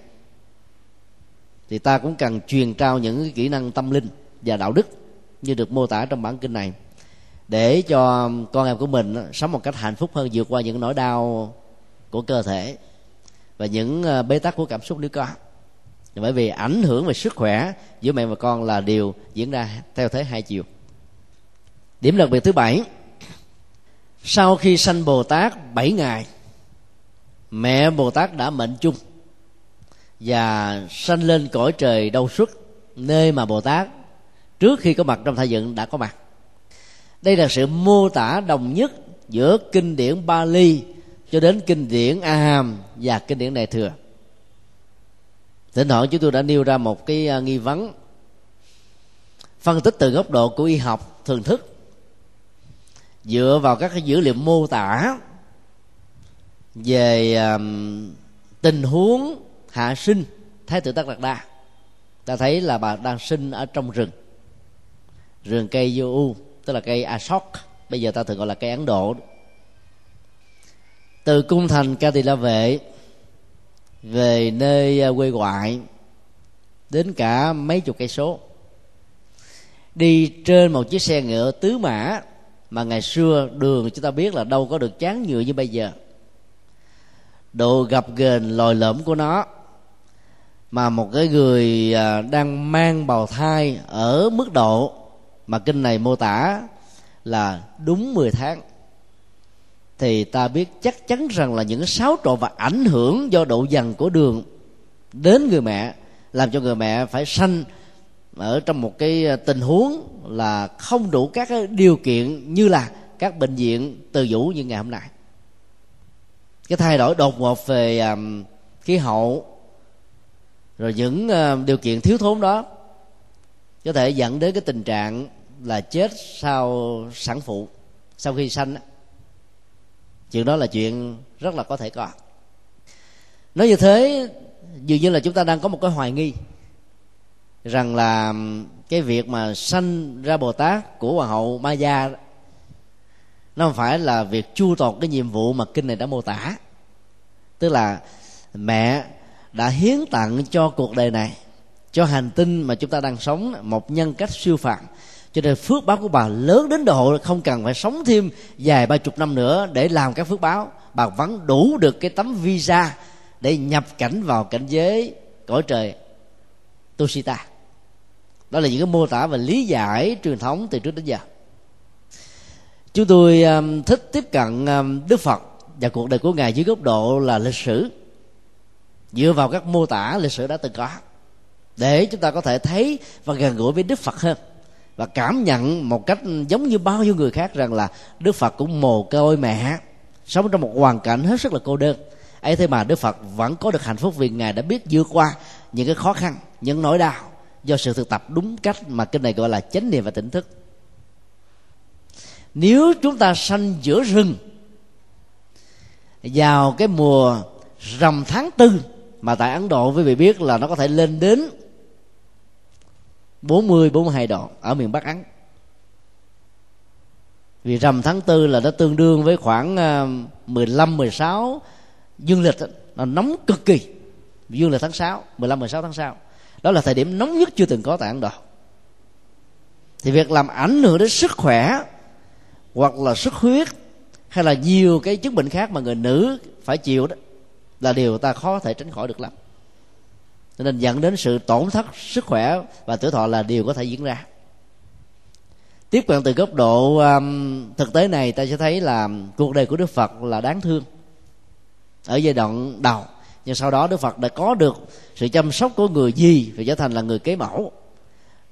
thì ta cũng cần truyền trao những kỹ năng tâm linh và đạo đức như được mô tả trong bản kinh này để cho con em của mình ờ, sống một cách hạnh phúc hơn vượt qua những nỗi đau của cơ thể và những ờ, bế tắc của cảm xúc nếu có. Bởi vì ảnh hưởng về sức khỏe giữa mẹ và con là điều diễn ra theo thế hai chiều. Điểm đặc biệt thứ bảy sau khi sanh bồ tát bảy ngày, mẹ bồ tát đã mệnh chung và sanh lên cõi trời đâu xuất nơi mà bồ tát trước khi có mặt trong thai dựng đã có mặt. Đây là sự mô tả đồng nhất giữa kinh điển Bali cho đến kinh điển A Hàm và kinh điển Đại thừa. Thỉnh thoảng chúng tôi đã nêu ra một cái à, nghi vấn, phân tích từ góc độ của y học, thường thức dựa vào các cái dữ liệu mô tả về um, tình huống hạ sinh thái tử tất đạt đa. Ta thấy là bà đang sinh ở trong rừng rừng cây vô u tức là cây ashok bây giờ ta thường gọi là cây ấn độ. Từ cung thành ca tỳ la vệ về nơi ờ, quê ngoại đến cả mấy chục cây số đi trên một chiếc xe ngựa tứ mã mà ngày xưa đường chúng ta biết là đâu có được chán nhựa như bây giờ. Độ gập ghềnh lòi lõm của nó. Mà một cái người à, đang mang bào thai ở mức độ mà kinh này mô tả là đúng 10 tháng. Thì ta biết chắc chắn rằng là những xáo trộn và ảnh hưởng do độ dần của đường đến người mẹ làm cho người mẹ phải sanh ở trong một cái ờ, tình huống là không đủ các điều kiện như là các bệnh viện từ vũ như ngày hôm nay. Cái thay đổi đột ngột về um, khí hậu rồi những uh, điều kiện thiếu thốn đó có thể dẫn đến cái tình trạng là chết sau sản phụ sau khi sanh chuyện đó là chuyện rất là có thể có. Nói như thế dường như là chúng ta đang có một cái hoài nghi rằng là cái việc mà sanh ra bồ tát của hoàng hậu ma gia nó không phải là việc chu toàn cái nhiệm vụ mà kinh này đã mô tả. Tức là mẹ đã hiến tặng cho cuộc đời này, cho hành tinh mà chúng ta đang sống, một nhân cách siêu phàm. Cho nên phước báo của bà lớn đến độ không cần phải sống thêm vài ba chục năm nữa để làm các phước báo. Bà vẫn đủ được cái tấm visa để nhập cảnh vào cảnh giới cõi trời Tushita đó là những cái mô tả và lý giải truyền thống từ trước đến giờ. Chúng tôi um, thích tiếp cận um, đức phật và cuộc đời của ngài dưới góc độ là lịch sử dựa vào các mô tả lịch sử đã từng có để chúng ta có thể thấy và gần gũi với đức phật hơn và cảm nhận một cách giống như bao nhiêu người khác rằng là đức phật cũng mồ côi mẹ sống trong một hoàn cảnh hết sức là cô đơn. Ấy thế mà đức phật vẫn có được hạnh phúc vì ngài đã biết vượt qua những cái khó khăn những nỗi đau do sự thực tập đúng cách mà kinh này gọi là chánh niệm và tỉnh thức. Nếu chúng ta sanh giữa rừng, vào cái mùa rằm tháng tư mà tại Ấn Độ, quý vị biết là nó có thể lên đến 40 42 độ ở miền Bắc Ấn. Vì rằm tháng tư là nó tương đương với khoảng ờ, 15 16 dương lịch nó nóng cực kỳ. Dương lịch tháng 6 15 16 tháng sau đó là thời điểm nóng nhất chưa từng có tại Ấn Độ. Thì việc làm ảnh hưởng đến sức khỏe hoặc là sức huyết hay là nhiều cái chứng bệnh khác mà người nữ phải chịu đó là điều ta khó thể tránh khỏi được lắm. Cho nên dẫn đến sự tổn thất sức khỏe và tuổi thọ là điều có thể diễn ra. Tiếp cận từ góc độ um, thực tế này ta sẽ thấy là cuộc đời của đức phật là đáng thương. Ở giai đoạn đầu nhưng sau đó đức phật đã có được sự chăm sóc của người gì và trở thành là người kế mẫu.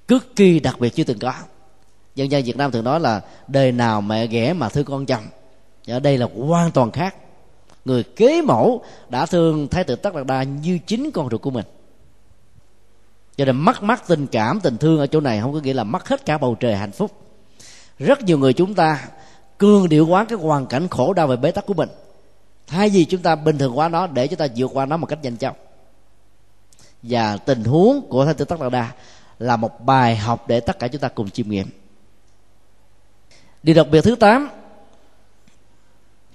Cực kỳ đặc biệt chưa từng có. Dân gian việt nam thường nói là đời nào mẹ ghẻ mà thương con chồng. Ở đây là hoàn toàn khác. Người kế mẫu đã thương thái tử tất đạt đa như chính con ruột của mình. Cho nên mất mắt tình cảm, tình thương ở chỗ này không có nghĩa là mất hết cả bầu trời hạnh phúc. Rất nhiều người chúng ta cương điệu quá cái hoàn cảnh khổ đau về bế tắc của mình thay vì chúng ta bình thường quá nó, để chúng ta vượt qua nó một cách nhanh chóng. Và tình huống của thái tử tất đạt đa là một bài học để tất cả chúng ta cùng chiêm nghiệm. Điều đặc biệt thứ 8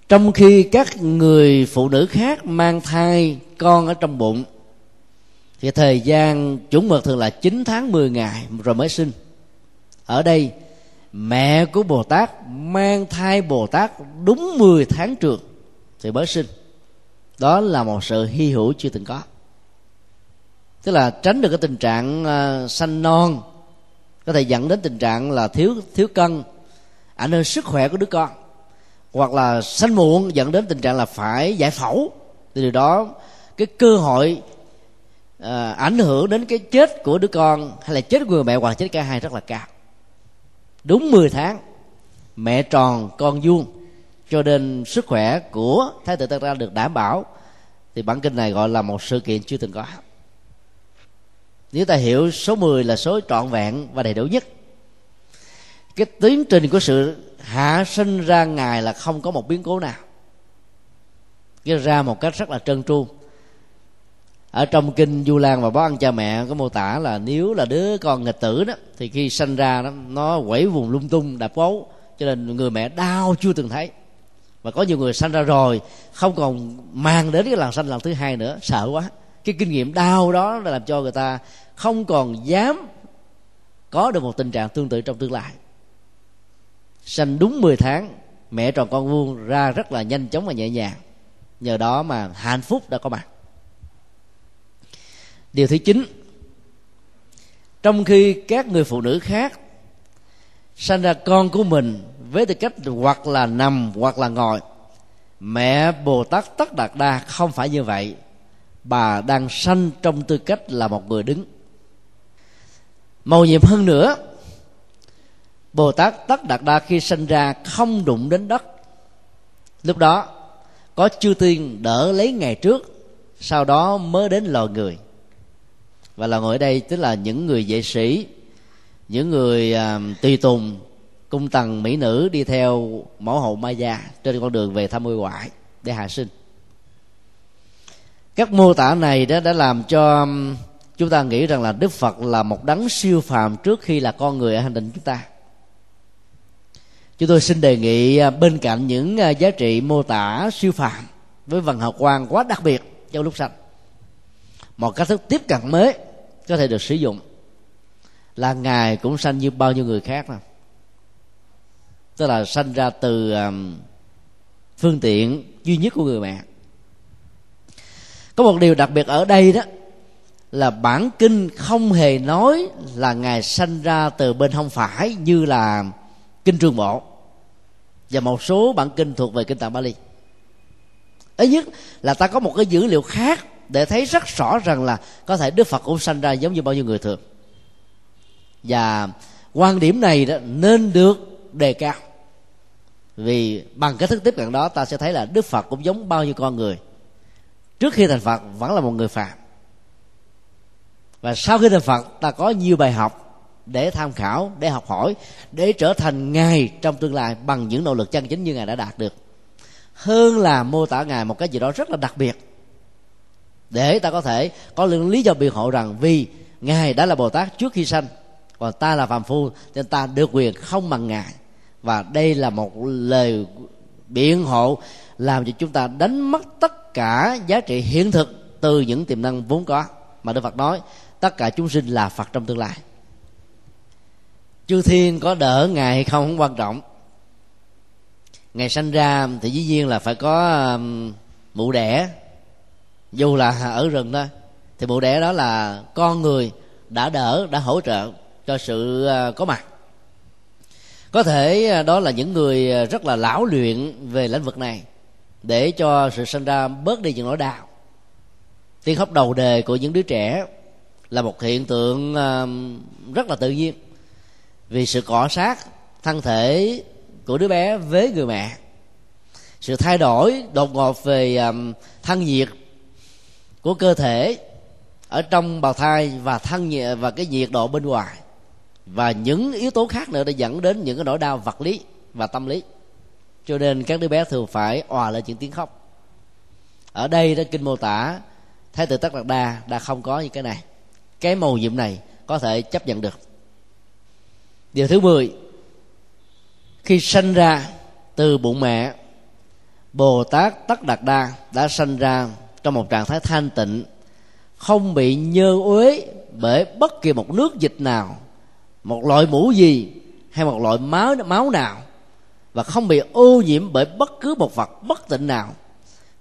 trong khi các người phụ nữ khác mang thai con ở trong bụng, thì thời gian chuẩn mực thường là 9 tháng 10 ngày rồi mới sinh. Ở đây, mẹ của bồ tát mang thai bồ tát đúng 10 tháng trường thì mới sinh. Đó là một sự hy hữu chưa từng có. Tức là tránh được cái tình trạng uh, sanh non có thể dẫn đến tình trạng là thiếu thiếu cân ảnh hưởng sức khỏe của đứa con hoặc là sanh muộn dẫn đến tình trạng là phải giải phẫu. Thì điều đó cái cơ hội à, ảnh hưởng đến cái chết của đứa con hay là chết của người mẹ hoặc chết cả hai rất là cao. Đúng 10 tháng mẹ tròn con vuông cho nên sức khỏe của thái tử tất ra được đảm bảo. Thì bản kinh này gọi là một sự kiện chưa từng có. Nếu ta hiểu số 10 là số trọn vẹn và đầy đủ nhất cái tiến trình của sự hạ sinh ra ngài là không có một biến cố nào. Cái ra một cách rất là trơn tru. Ở trong kinh du lan và báo ăn cha mẹ có mô tả là nếu là đứa con nghịch tử đó thì khi sanh ra đó, nó quẩy vùng lung tung đạp gấu. Cho nên người mẹ đau chưa từng thấy và có nhiều người sanh ra rồi, không còn mang đến cái lần sanh lần thứ hai nữa, sợ quá. Cái kinh nghiệm đau đó là làm cho người ta không còn dám có được một tình trạng tương tự trong tương lai. Sanh đúng 10 tháng, mẹ tròn con vuông ra rất là nhanh chóng và nhẹ nhàng. Nhờ đó mà hạnh phúc đã có mặt. Điều thứ chín, trong khi các người phụ nữ khác sanh ra con của mình với tư cách hoặc là nằm hoặc là ngồi. Mẹ bồ tát tất đạt đa không phải như vậy. Bà đang sanh trong tư cách là một người đứng. Màu nhiệm hơn nữa bồ tát tất đạt đa khi sanh ra không đụng đến đất. Lúc đó, có chư tiên đỡ lấy ngày trước, sau đó mới đến loài người. Và là người ở đây tức là những người vệ sĩ những người à, tùy tùng, cung tần, mỹ nữ đi theo mẫu hậu ma gia trên con đường về thăm quê ngoại để hạ sinh. Các mô tả này đó đã làm cho chúng ta nghĩ rằng là đức phật là một đấng siêu phàm trước khi là con người ở hành tinh chúng ta. Chúng tôi xin đề nghị à, bên cạnh những à, giá trị mô tả siêu phàm với văn học quan quá đặc biệt trong lúc sanh, một cách thức tiếp cận mới có thể được sử dụng là ngài cũng sanh như bao nhiêu người khác đó tức là sanh ra từ um, phương tiện duy nhất của người mẹ có một điều đặc biệt ở đây đó, là bản kinh không hề nói là ngài sanh ra từ bên hông phải như là kinh trường bộ và một số bản kinh thuộc về kinh tạng Bali. Ít nhất là ta có một cái dữ liệu khác để thấy rất rõ rằng là có thể Đức Phật cũng sanh ra giống như bao nhiêu người thường. Và quan điểm này đó nên được đề cao. Vì bằng cái thức tiếp cận đó, ta sẽ thấy là đức phật cũng giống bao nhiêu con người. Trước khi thành phật, vẫn là một người phạm và sau khi thành phật, ta có nhiều bài học để tham khảo, để học hỏi, để trở thành ngài trong tương lai bằng những nỗ lực chân chính như ngài đã đạt được. Hơn là mô tả ngài một cái gì đó rất là đặc biệt. Để ta có thể có lý do biện hộ rằng vì ngài đã là bồ tát trước khi sanh còn ta là phàm phu, nên ta được quyền không bằng ngài. Và đây là một lời biện hộ làm cho chúng ta đánh mất tất cả giá trị hiện thực từ những tiềm năng vốn có. Mà Đức Phật nói, tất cả chúng sinh là Phật trong tương lai. Chư thiên có đỡ ngài hay không không quan trọng. Ngày sanh ra thì dĩ nhiên là phải có um, mụ đẻ. Dù là ở rừng thôi, thì mụ đẻ đó là con người đã đỡ, đã hỗ trợ cho sự à, có mặt. Có thể à, đó là những người à, rất là lão luyện về lĩnh vực này để cho sự sinh ra bớt đi những nỗi đau. Tiếng khóc đầu đề của những đứa trẻ là một hiện tượng rất là tự nhiên vì sự cọ sát thân thể của đứa bé với người mẹ, sự thay đổi đột ngột về thân nhiệt của cơ thể ở trong bào thai và thân nhiệt và cái nhiệt độ bên ngoài và những yếu tố khác nữa đã dẫn đến những cái nỗi đau vật lý và tâm lý. Cho nên các đứa bé thường phải òa lên những tiếng khóc. Ở đây đó, kinh mô tả, thái tử tất đạt đa đã không có những cái này. Cái màu nhiệm này có thể chấp nhận được. Điều thứ 10 khi sanh ra từ bụng mẹ, bồ tát tất đạt đa đã sanh ra trong một trạng thái thanh tịnh, không bị nhơ uế bởi bất kỳ một nước dịch nào một loại mũ gì hay một loại máu máu nào và không bị ô nhiễm bởi bất cứ một vật bất tịnh nào,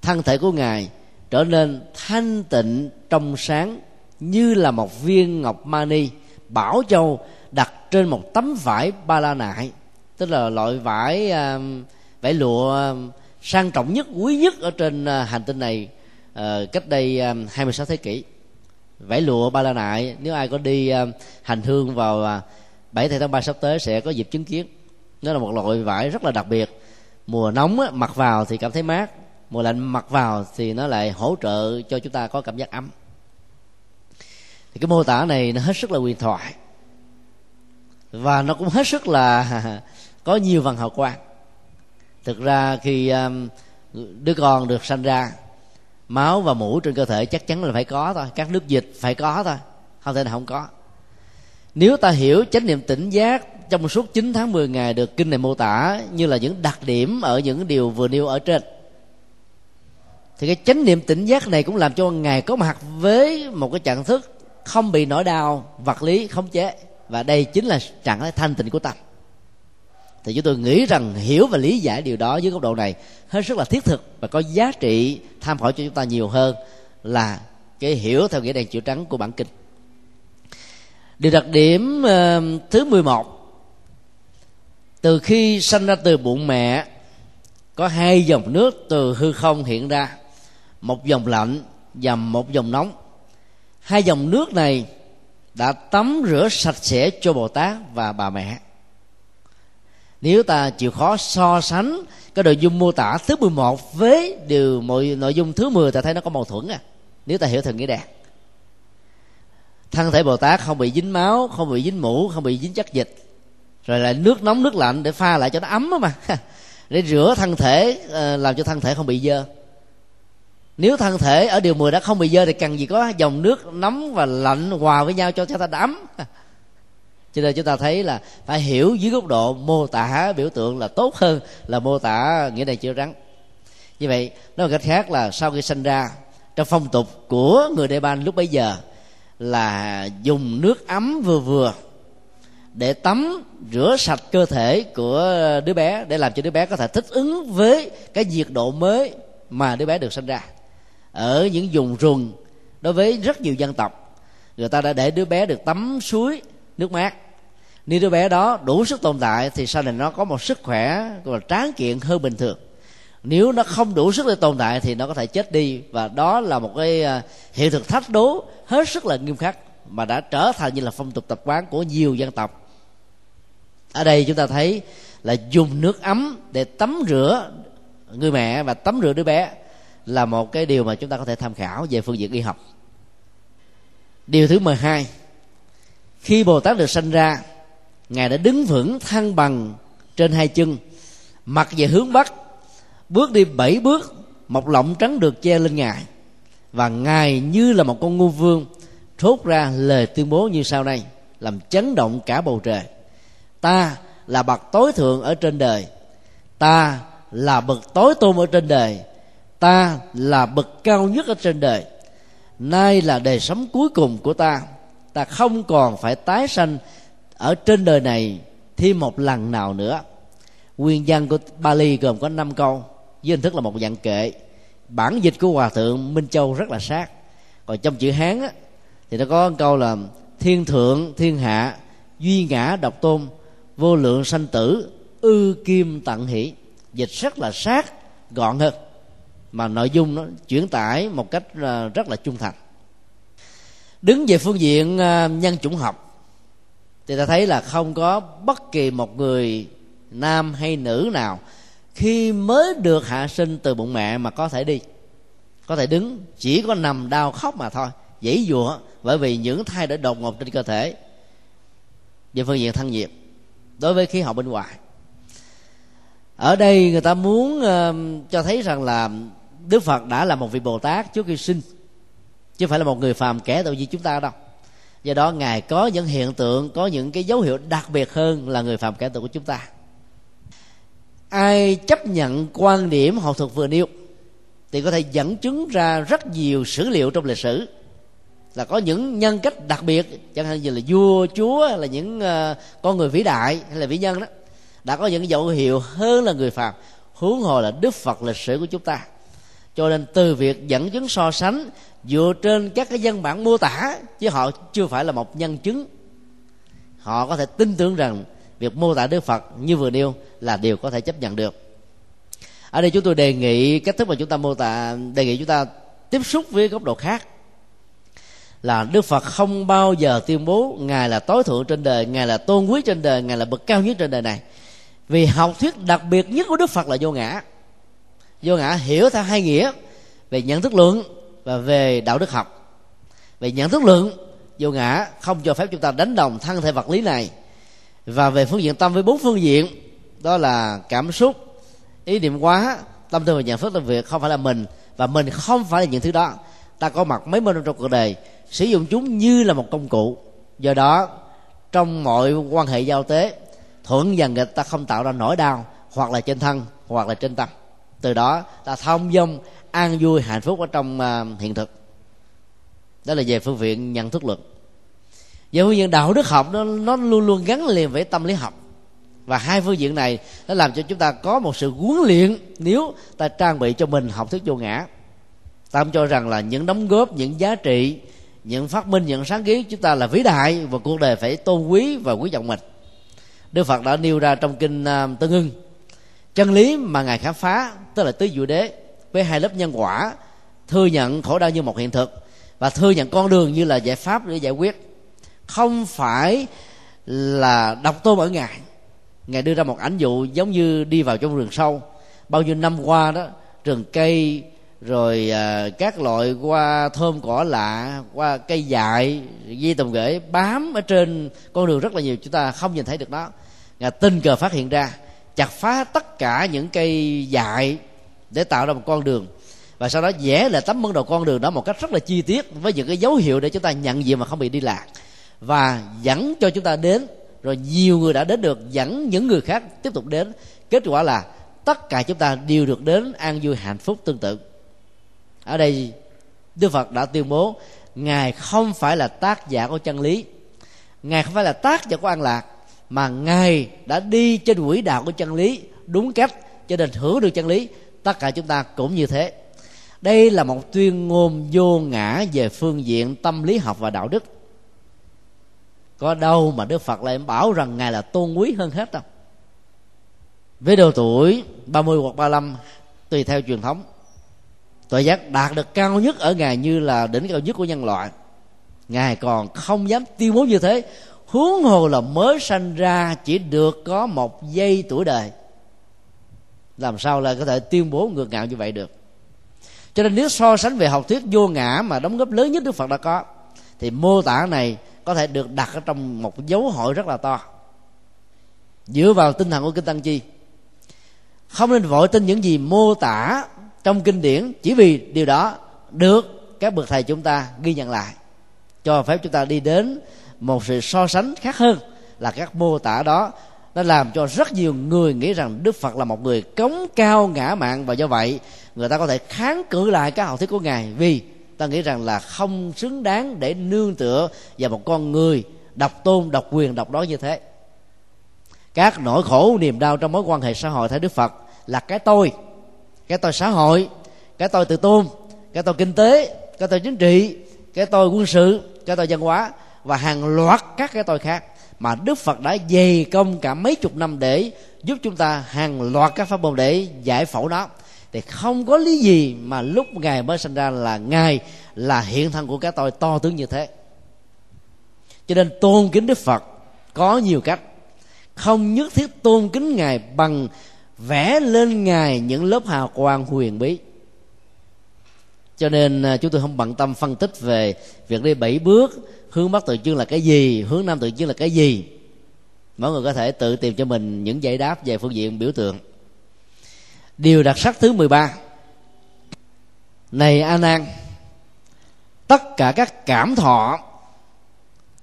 thân thể của ngài trở nên thanh tịnh trong sáng như là một viên ngọc mani bảo châu đặt trên một tấm vải ba la nại tức là loại vải um, vải lụa um, sang trọng nhất, quý nhất ở trên uh, hành tinh này ờ, cách đây um, 26 thế kỷ. Vải lụa ba la nại nếu ai có đi hành hương vào uh, 7 tháng 3 sắp tới sẽ có dịp chứng kiến. Nó là một loại vải rất là đặc biệt. Mùa nóng á, mặc vào thì cảm thấy mát. Mùa lạnh mặc vào thì nó lại hỗ trợ cho chúng ta có cảm giác ấm. Thì cái mô tả này nó hết sức là huyền thoại. Và nó cũng hết sức là có nhiều văn hào quang. Thực ra khi um, đứa con được sanh ra máu và mũ trên cơ thể chắc chắn là phải có thôi. Các nước dịch phải có thôi. Không thể nào không có nếu ta hiểu chánh niệm tỉnh giác, trong suốt 9 tháng 10 ngày được kinh này mô tả như là những đặc điểm ở những điều vừa nêu ở trên, thì cái chánh niệm tỉnh giác này cũng làm cho ngài có mặt với một cái trạng thức không bị nỗi đau, vật lý khống chế. Và đây chính là trạng thái thanh tịnh của tâm thì chúng tôi nghĩ rằng hiểu và lý giải điều đó dưới góc độ này hết sức là thiết thực và có giá trị tham khảo cho chúng ta nhiều hơn là cái hiểu theo nghĩa đèn chữ trắng của bản kinh điều đặc điểm uh, thứ 11 từ khi sanh ra từ bụng mẹ có hai dòng nước từ hư không hiện ra một dòng lạnh và một dòng nóng. Hai dòng nước này đã tắm rửa sạch sẽ cho bồ tát và bà mẹ. Nếu ta chịu khó so sánh cái nội dung mô tả thứ 11 với điều mọi nội dung thứ 10 ta thấy nó có mâu thuẫn à. Nếu ta hiểu thần nghĩa đẹp thân thể bồ tát không bị dính máu, không bị dính mũ, không bị dính chất dịch. Rồi lại nước nóng, nước lạnh để pha lại cho nó ấm mà. Để rửa thân thể ờ, làm cho thân thể không bị dơ. Nếu thân thể ở điều 10 đã không bị dơ thì cần gì có dòng nước nóng và lạnh hòa với nhau cho cho ta ấm cho nên chúng ta thấy là phải hiểu dưới góc độ mô tả biểu tượng là tốt hơn là mô tả nghĩa này chưa rắn. Như vậy, nói một cách khác là sau khi sinh ra, trong phong tục của người Đài Ban lúc bấy giờ là dùng nước ấm vừa vừa để tắm, rửa sạch cơ thể của đứa bé, để làm cho đứa bé có thể thích ứng với cái nhiệt độ mới mà đứa bé được sinh ra. Ở những vùng rừng, đối với rất nhiều dân tộc, người ta đã để đứa bé được tắm suối, nước mát. Nếu đứa bé đó đủ sức tồn tại thì sau này nó có một sức khỏe và tráng kiện hơn bình thường nếu nó không đủ sức để tồn tại thì nó có thể chết đi. Và đó là một cái à, hiện thực thách đố hết sức là nghiêm khắc mà đã trở thành như là phong tục tập quán của nhiều dân tộc. Ở đây chúng ta thấy là dùng nước ấm để tắm rửa người mẹ và tắm rửa đứa bé là một cái điều mà chúng ta có thể tham khảo về phương diện y học. Điều thứ 12 khi bồ tát được sanh ra, ngài đã đứng vững thăng bằng trên hai chân mặt về hướng bắc bước đi bảy bước, một lọng trắng được che lên ngài. Và ngài như là một con ngu vương, thốt ra lời tuyên bố như sau đây, làm chấn động cả bầu trời. Ta là bậc tối thượng ở trên đời. Ta là bậc tối tôn ở trên đời. Ta là bậc cao nhất ở trên đời. Nay là đời sống cuối cùng của ta. Ta không còn phải tái sanh ở trên đời này thêm một lần nào nữa. Nguyên văn của Bali gồm có 5 câu với hình thức là một dạng kệ. Bản dịch của hòa thượng Minh Châu rất là sát. Còn trong chữ Hán á, thì nó có câu là thiên thượng thiên hạ duy ngã độc tôn vô lượng sanh tử ư kim tận hỷ. Dịch rất là sát gọn hơn. Mà nội dung nó chuyển tải một cách à, rất là trung thành. Đứng về phương diện à, nhân chủng học thì ta thấy là không có bất kỳ một người nam hay nữ nào khi mới được hạ sinh từ bụng mẹ mà có thể đi có thể đứng chỉ có nằm đau khóc mà thôi dãy dụa bởi vì những thay đổi đột ngột trên cơ thể. Về phương diện thân nhiệt đối với khí hậu bên ngoài ở đây người ta muốn uh, cho thấy rằng là đức phật đã là một vị bồ tát trước khi sinh chứ không phải là một người phàm kẻ tội như chúng ta đâu. Do đó ngài có những hiện tượng có những cái dấu hiệu đặc biệt hơn là người phàm kẻ tội của chúng ta ai chấp nhận quan điểm học thuật vừa nêu thì có thể dẫn chứng ra rất nhiều sử liệu trong lịch sử. Là có những nhân cách đặc biệt chẳng hạn như là vua chúa là những uh, con người vĩ đại hay là vĩ nhân đó đã có những dấu hiệu hơn là người phàm huống hồ là đức phật lịch sử của chúng ta. Cho nên từ việc dẫn chứng so sánh dựa trên các cái văn bản mô tả chứ họ chưa phải là một nhân chứng họ có thể tin tưởng rằng việc mô tả đức phật như vừa nêu là điều có thể chấp nhận được. Ở đây chúng tôi đề nghị cách thức mà chúng ta mô tả, đề nghị chúng ta tiếp xúc với góc độ khác là đức phật không bao giờ tuyên bố ngài là tối thượng trên đời, ngài là tôn quý trên đời, ngài là bậc cao nhất trên đời này. Vì học thuyết đặc biệt nhất của đức phật là vô ngã. Vô ngã hiểu theo hai nghĩa về nhận thức lượng và về đạo đức học. Về nhận thức lượng vô ngã không cho phép chúng ta đánh đồng thân thể vật lý này và về phương diện tâm với bốn phương diện đó là cảm xúc ý niệm quá tâm tư và nhận thức làm việc không phải là mình và mình không phải là những thứ đó. Ta có mặt mấy mươi năm trong cuộc đời sử dụng chúng như là một công cụ. Do đó trong mọi quan hệ giao tế thuận và nghịch ta không tạo ra nỗi đau hoặc là trên thân hoặc là trên tâm. Từ đó ta thông dong an vui hạnh phúc ở trong uh, hiện thực. Đó là về phương diện nhận thức luật về phương diện đạo đức học nó nó luôn luôn gắn liền với tâm lý học. Và hai phương diện này nó làm cho chúng ta có một sự huấn luyện nếu ta trang bị cho mình học thức vô ngã. Ta cho rằng là những đóng góp những giá trị những phát minh những sáng kiến chúng ta là vĩ đại và cuộc đời phải tôn quý và quý trọng mình. Đức phật đã nêu ra trong kinh à, uh, tương ưng chân lý mà ngài khám phá tức là tứ diệu đế với hai lớp nhân quả thừa nhận khổ đau như một hiện thực và thừa nhận con đường như là giải pháp để giải quyết không phải là độc tôn ở ngài. Ngài đưa ra một ảnh dụ giống như đi vào trong rừng sâu. Bao nhiêu năm qua đó rừng cây rồi à, các loại qua thơm cỏ lạ qua cây dại dây tầm gửi bám ở trên con đường rất là nhiều chúng ta không nhìn thấy được đó ngài tình cờ phát hiện ra chặt phá tất cả những cây dại để tạo ra một con đường. Và sau đó vẽ lại tấm bản đồ con đường đó một cách rất là chi tiết với những cái dấu hiệu để chúng ta nhận diện mà không bị đi lạc và dẫn cho chúng ta đến, rồi nhiều người đã đến được, dẫn những người khác tiếp tục đến. Kết quả là tất cả chúng ta đều được đến an vui, hạnh phúc, tương tự. Ở đây, đức phật đã tuyên bố, ngài không phải là tác giả của chân lý. Ngài không phải là tác giả của an lạc, mà ngài đã đi trên quỹ đạo của chân lý, đúng cách, cho nên hưởng được chân lý. Tất cả chúng ta cũng như thế. Đây là một tuyên ngôn vô ngã về phương diện tâm lý học và đạo đức có đâu mà đức phật lại bảo rằng ngài là tôn quý hơn hết đâu. Với độ tuổi 30 hoặc 35 tùy theo truyền thống, tội giác đạt được cao nhất ở ngài như là đỉnh cao nhất của nhân loại. Ngài còn không dám tuyên bố như thế. Huống hồ là mới sanh ra, chỉ được có một giây tuổi đời. Làm sao là có thể tuyên bố ngược ngạo như vậy được? Cho nên nếu so sánh về học thuyết vô ngã mà đóng góp lớn nhất đức phật đã có, thì mô tả này có thể được đặt ở trong một dấu hỏi rất là to. Dựa vào tinh thần của kinh tăng chi. Không nên vội tin những gì mô tả trong kinh điển, chỉ vì điều đó được các bậc thầy chúng ta ghi nhận lại, cho phép chúng ta đi đến một sự so sánh khác hơn là các mô tả đó nó làm cho rất nhiều người nghĩ rằng đức phật là một người cống cao ngã mạng và do vậy người ta có thể kháng cự lại các học thuyết của ngài vì ta nghĩ rằng là không xứng đáng để nương tựa vào một con người độc tôn, độc quyền, độc đó như thế. Các nỗi khổ, niềm đau trong mối quan hệ xã hội theo đức phật là cái tôi. Cái tôi xã hội, cái tôi tự tôn, cái tôi kinh tế, cái tôi chính trị, cái tôi quân sự, cái tôi văn hóa và hàng loạt các cái tôi khác mà đức phật đã dày công cả mấy chục năm để giúp chúng ta hàng loạt các pháp môn để giải phẫu nó thì không có lý gì mà lúc ngài mới sinh ra là ngài là hiện thân của cái tôi to tướng như thế. Cho nên tôn kính đức phật có nhiều cách. Không nhất thiết tôn kính ngài bằng vẽ lên ngài những lớp hào quang huyền bí. Cho nên à, chúng tôi không bận tâm phân tích về việc đi bảy bước, hướng bắc tự chương là cái gì, hướng nam tự chương là cái gì. Mọi người có thể tự tìm cho mình những giải đáp về phương diện biểu tượng điều đặc sắc thứ 13 này a nan, tất cả các cảm thọ,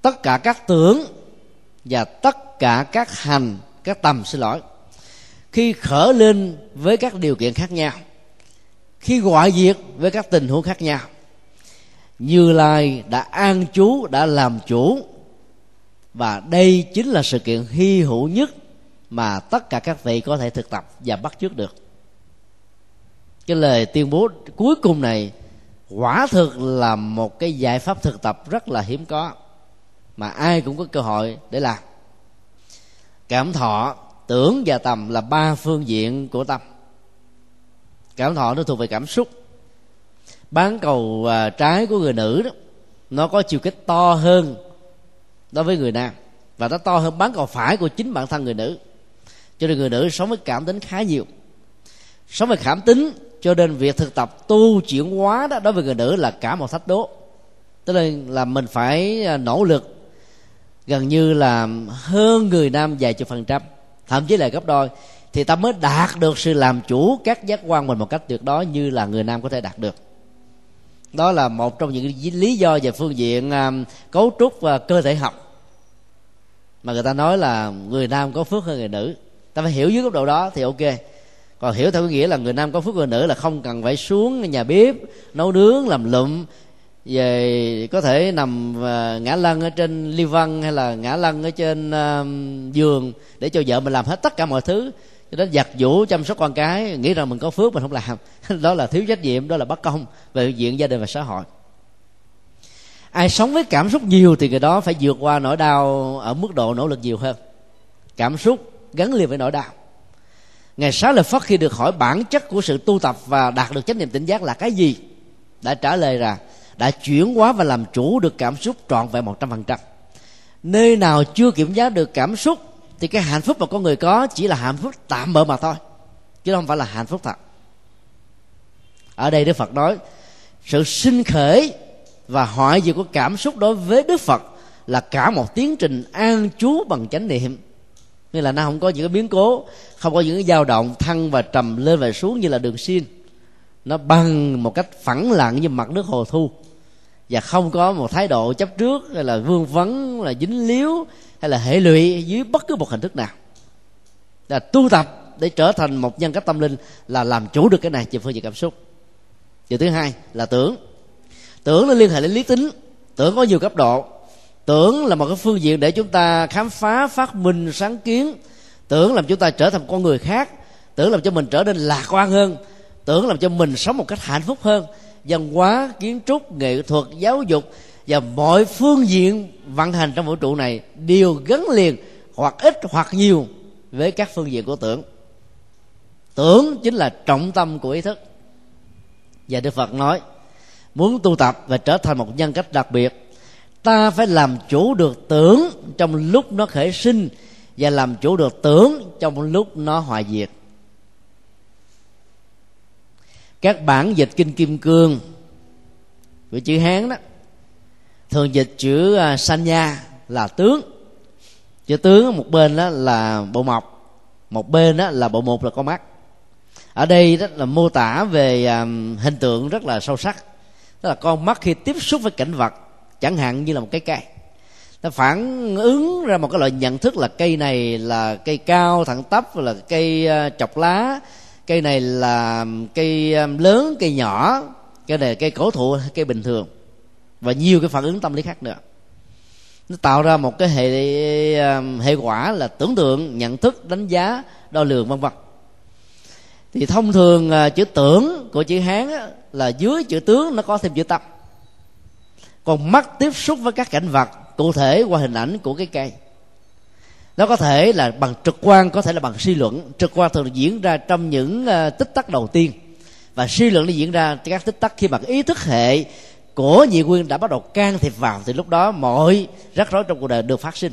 tất cả các tưởng và tất cả các hành, các tầm xin lỗi, khi khởi lên với các điều kiện khác nhau, khi gọi diệt với các tình huống khác nhau, như lai đã an chú đã làm chủ, và đây chính là sự kiện hy hữu nhất mà tất cả các vị có thể thực tập và bắt chước được cái lời tuyên bố cuối cùng này quả thực là một cái giải pháp thực tập rất là hiếm có, mà ai cũng có cơ hội để làm. Cảm thọ tưởng và tầm là ba phương diện của tâm. Cảm thọ nó thuộc về cảm xúc. Bán cầu à, trái của người nữ đó, nó có chiều kích to hơn đối với người nam, và nó to hơn bán cầu phải của chính bản thân người nữ. Cho nên người nữ sống với cảm tính khá nhiều. Sống với cảm tính cho nên việc thực tập tu chuyển hóa đó đối với người nữ là cả một thách đố. Tức là là mình phải à, nỗ lực gần như là hơn người nam vài chục phần trăm. Thậm chí là gấp đôi. Thì ta mới đạt được sự làm chủ các giác quan mình một cách tuyệt đối như là người nam có thể đạt được. Đó là một trong những lý do về phương diện à, cấu trúc và cơ thể học. Mà người ta nói là người nam có phước hơn người nữ. Ta phải hiểu dưới góc độ đó thì ok còn hiểu theo cái nghĩa là người nam có phước người nữ là không cần phải xuống nhà bếp nấu nướng làm lụm. Về có thể nằm à, ngã lăn ở trên ly văn hay là ngã lăn ở trên uh, giường để cho vợ mình làm hết tất cả mọi thứ. Cho đến giặt vũ chăm sóc con cái nghĩ rằng mình có phước mình không làm. Đó là thiếu trách nhiệm đó là bất công về diện gia đình và xã hội. Ai sống với cảm xúc nhiều thì người đó phải vượt qua nỗi đau ở mức độ nỗ lực nhiều hơn. Cảm xúc gắn liền với nỗi đau ngày xá lợi phất khi được hỏi bản chất của sự tu tập và đạt được chánh niệm tỉnh giác là cái gì, đã trả lời là đã chuyển hóa và làm chủ được cảm xúc trọn vẹn một trăm phần trăm. Nơi nào chưa kiểm soát được cảm xúc, thì cái hạnh phúc mà con người có chỉ là hạnh phúc tạm bỡ mà thôi, chứ không phải là hạnh phúc thật. Ở đây đức phật nói, sự sinh khởi và hoại diệt của cảm xúc đối với đức phật là cả một tiến trình an trú bằng chánh niệm như là nó không có những cái biến cố, không có những cái dao động thăng và trầm lên và xuống như là đường xin nó bằng một cách phẳng lặng như mặt nước hồ thu. Và không có một thái độ chấp trước, hay là vương vấn là dính líu, hay là hệ lụy dưới bất cứ một hình thức nào. Là tu tập để trở thành một nhân cách tâm linh là làm chủ được cái này, về phương diện cảm xúc. Điều thứ hai là tưởng. Tưởng nó liên hệ đến lý tính. Tưởng có nhiều cấp độ tưởng là một cái phương diện để chúng ta khám phá, phát minh, sáng kiến. Tưởng làm chúng ta trở thành con người khác. Tưởng làm cho mình trở nên lạc quan hơn. Tưởng làm cho mình sống một cách hạnh phúc hơn. Văn hóa, kiến trúc, nghệ thuật, giáo dục và mọi phương diện vận hành trong vũ trụ này đều gắn liền hoặc ít hoặc nhiều với các phương diện của tưởng. Tưởng chính là trọng tâm của ý thức. Và đức phật nói, muốn tu tập và trở thành một nhân cách đặc biệt ta phải làm chủ được tưởng trong lúc nó khởi sinh và làm chủ được tưởng trong lúc nó hoại diệt. Các bản dịch kinh kim cương của chữ hán đó, thường dịch chữ à, sanya là tướng. Chữ tướng một bên đó là bộ mọc một bên đó là bộ một là con mắt. Ở đây đó là mô tả về à, hình tượng rất là sâu sắc. Tức là con mắt khi tiếp xúc với cảnh vật chẳng hạn như là một cái cây. Ta phản ứng ra một cái loại nhận thức là cây này là cây cao thẳng tắp, là cây ờ, chọc lá. Cây này là cây ờ, lớn, cây nhỏ. Cây này là cây cổ thụ, cây bình thường. Và nhiều cái phản ứng tâm lý khác nữa. Nó tạo ra một cái hệ ờ, hệ quả là tưởng tượng, nhận thức, đánh giá, đo lường, vân vân. Thì thông thường chữ tưởng của chữ hán là dưới chữ tướng nó có thêm chữ tâm còn mắt tiếp xúc với các cảnh vật cụ thể qua hình ảnh của cái cây. Nó có thể là bằng trực quan có thể là bằng suy luận. Trực quan thường diễn ra trong những uh, tích tắc đầu tiên. Và suy luận nó diễn ra các tích tắc. Khi mà ý thức hệ của nhị nguyên đã bắt đầu can thiệp vào thì lúc đó mọi rắc rối trong cuộc đời được phát sinh.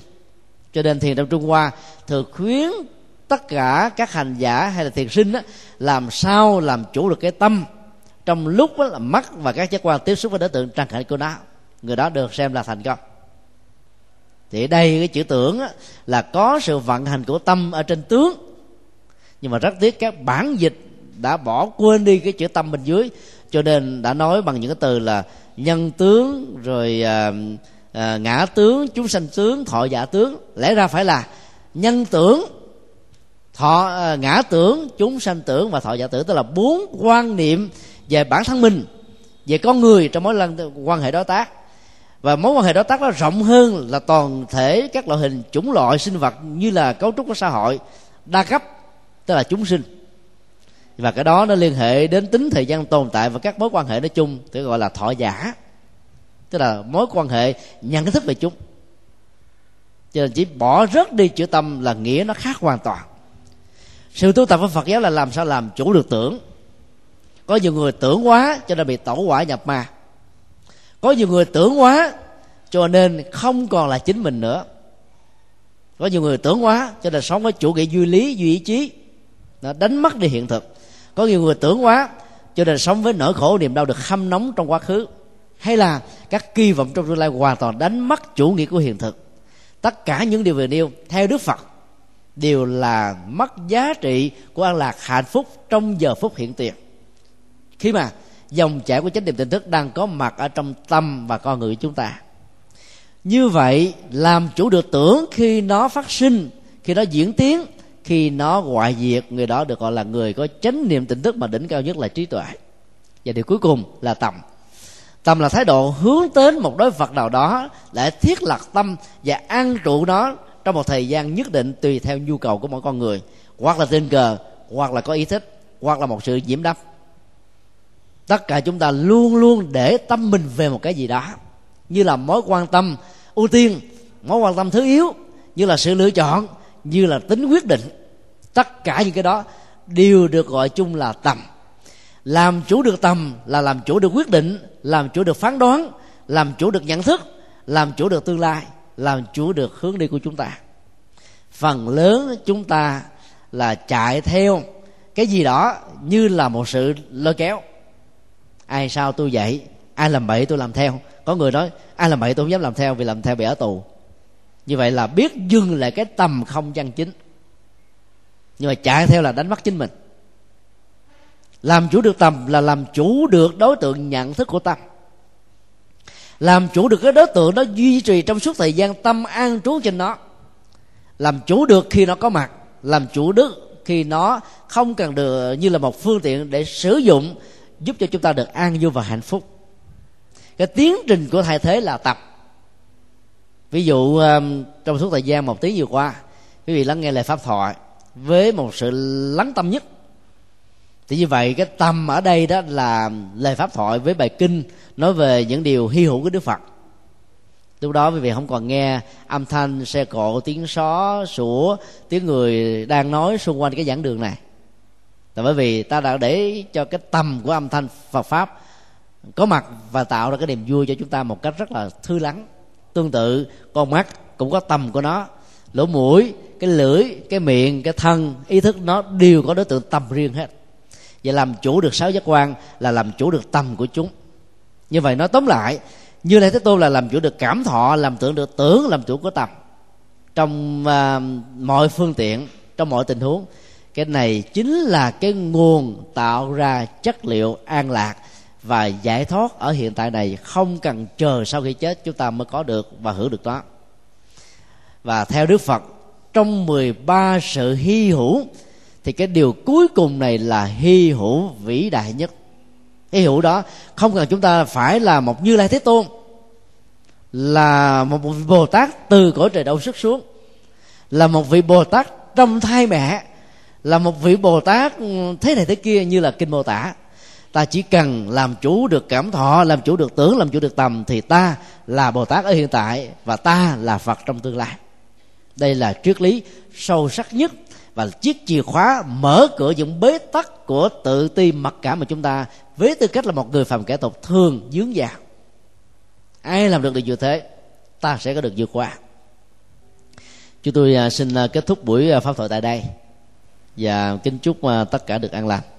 Cho nên thiền trong trung hoa thường khuyến tất cả các hành giả hay là thiền sinh đó, làm sao làm chủ được cái tâm. Trong lúc đó là mắt và các giác quan tiếp xúc với đối tượng trang cảnh của nó người đó được xem là thành công. Thì đây cái chữ tưởng á, là có sự vận hành của tâm ở trên tướng. Nhưng mà rất tiếc các bản dịch đã bỏ quên đi cái chữ tâm bên dưới cho nên đã nói bằng những cái từ là nhân tướng rồi à, à, ngã tướng chúng sanh tướng thọ giả tướng. Lẽ ra phải là nhân tưởng thọ à, ngã tưởng chúng sanh tưởng và thọ giả tưởng tức là bốn quan niệm về bản thân mình về con người trong mối quan hệ đối tác và mối quan hệ đối tác nó rộng hơn là toàn thể các loại hình chủng loại sinh vật như là cấu trúc của xã hội, đa cấp, tức là chúng sinh. Và cái đó nó liên hệ đến tính thời gian tồn tại và các mối quan hệ nói chung thì gọi là thọ giả. Tức là mối quan hệ nhận thức về chúng. Cho nên chỉ bỏ rớt đi chữ tâm là nghĩa nó khác hoàn toàn. Sự tu tập của phật giáo là làm sao làm chủ được tưởng. Có nhiều người tưởng quá cho nên bị tổ quả nhập ma có nhiều người tưởng quá cho nên không còn là chính mình nữa. Có nhiều người tưởng quá cho nên sống với chủ nghĩa duy lý, duy ý chí. Nó đánh mất đi hiện thực. Có nhiều người tưởng quá cho nên sống với nỗi khổ, niềm đau được hâm nóng trong quá khứ. Hay là các kỳ vọng trong tương lai hoàn toàn đánh mất chủ nghĩa của hiện thực. Tất cả những điều vừa nêu, theo đức phật, đều là mất giá trị của an lạc hạnh phúc trong giờ phút hiện tiền. Khi mà dòng chảy của chánh niệm tỉnh thức đang có mặt ở trong tâm và con người chúng ta. Như vậy, làm chủ được tưởng khi nó phát sinh, khi nó diễn tiến, khi nó ngoại diệt, người đó được gọi là người có chánh niệm tỉnh thức mà đỉnh cao nhất là trí tuệ. Và điều cuối cùng là tầm tầm là thái độ hướng đến một đối vật nào đó để thiết lập tâm và an trụ nó trong một thời gian nhất định tùy theo nhu cầu của mỗi con người. Hoặc là tình cờ, hoặc là có ý thích, hoặc là một sự nhiễm đắp tất cả chúng ta luôn luôn để tâm mình về một cái gì đó. Như là mối quan tâm ưu tiên, mối quan tâm thứ yếu, như là sự lựa chọn, như là tính quyết định. Tất cả những cái đó đều được gọi chung là tầm. Làm chủ được tầm là làm chủ được quyết định, làm chủ được phán đoán, làm chủ được nhận thức, làm chủ được tương lai, làm chủ được hướng đi của chúng ta. Phần lớn chúng ta là chạy theo cái gì đó như là một sự lôi kéo ai sao tôi dạy ai làm bậy tôi làm theo? Có người nói, ai làm bậy tôi không dám làm theo vì làm theo bị ở tù. Như vậy là biết dừng lại cái tầm không chân chính. Nhưng mà chạy theo là đánh mất chính mình. Làm chủ được tầm là làm chủ được đối tượng nhận thức của tâm. Làm chủ được cái đối tượng đó duy trì trong suốt thời gian tâm an trú trên nó. Làm chủ được khi nó có mặt. Làm chủ đức khi nó không cần được như là một phương tiện để sử dụng giúp cho chúng ta được an vui và hạnh phúc. Cái tiến trình của thay thế là tập. Ví dụ um, trong suốt thời gian một tiếng vừa qua, quý vị lắng nghe lời pháp thoại với một sự lắng tâm nhất. Thì như vậy, cái tâm ở đây đó là lời pháp thoại với bài kinh nói về những điều hy hữu của đức phật. Lúc đó quý vị không còn nghe âm thanh, xe cộ, tiếng xó sủa, tiếng người đang nói xung quanh cái giảng đường này là bởi vì ta đã để cho cái tâm của âm thanh Phật pháp có mặt và tạo ra cái niềm vui cho chúng ta một cách rất là thư lắng. Tương tự con mắt cũng có tâm của nó. Lỗ mũi cái lưỡi cái miệng cái thân ý thức nó đều có đối tượng tâm riêng hết. Và làm chủ được sáu giác quan là làm chủ được tâm của chúng. Như vậy nói tóm lại như lai thế tôn là làm chủ được cảm thọ làm tưởng được tưởng làm chủ của tâm. Trong uh, mọi phương tiện trong mọi tình huống cái này chính là cái nguồn tạo ra chất liệu an lạc và giải thoát ở hiện tại này. Không cần chờ sau khi chết chúng ta mới có được và hưởng được đó và theo Đức Phật, trong 13 sự hy hữu, thì cái điều cuối cùng này là hy hữu vĩ đại nhất. Hy hữu đó, không cần chúng ta phải là một như lai thế tôn, là một vị bồ tát từ cõi trời đâu xuất xuống, là một vị bồ tát trong thai mẹ là một vị bồ tát ừ, thế này thế kia như là kinh mô tả. Ta chỉ cần làm chủ được cảm thọ, làm chủ được tưởng, làm chủ được tầm thì ta là bồ tát ở hiện tại và ta là phật trong tương lai. Đây là triết lý sâu sắc nhất và chiếc chìa khóa mở cửa những bế tắc của tự ti mặc cảm mà chúng ta với tư cách là một người phàm kẻ tục thường dướng dạng ai làm được điều như thế, ta sẽ có được vượt qua. Chúng tôi à, xin à, kết thúc buổi à, pháp thoại tại đây và kính chúc à, tất cả được an lành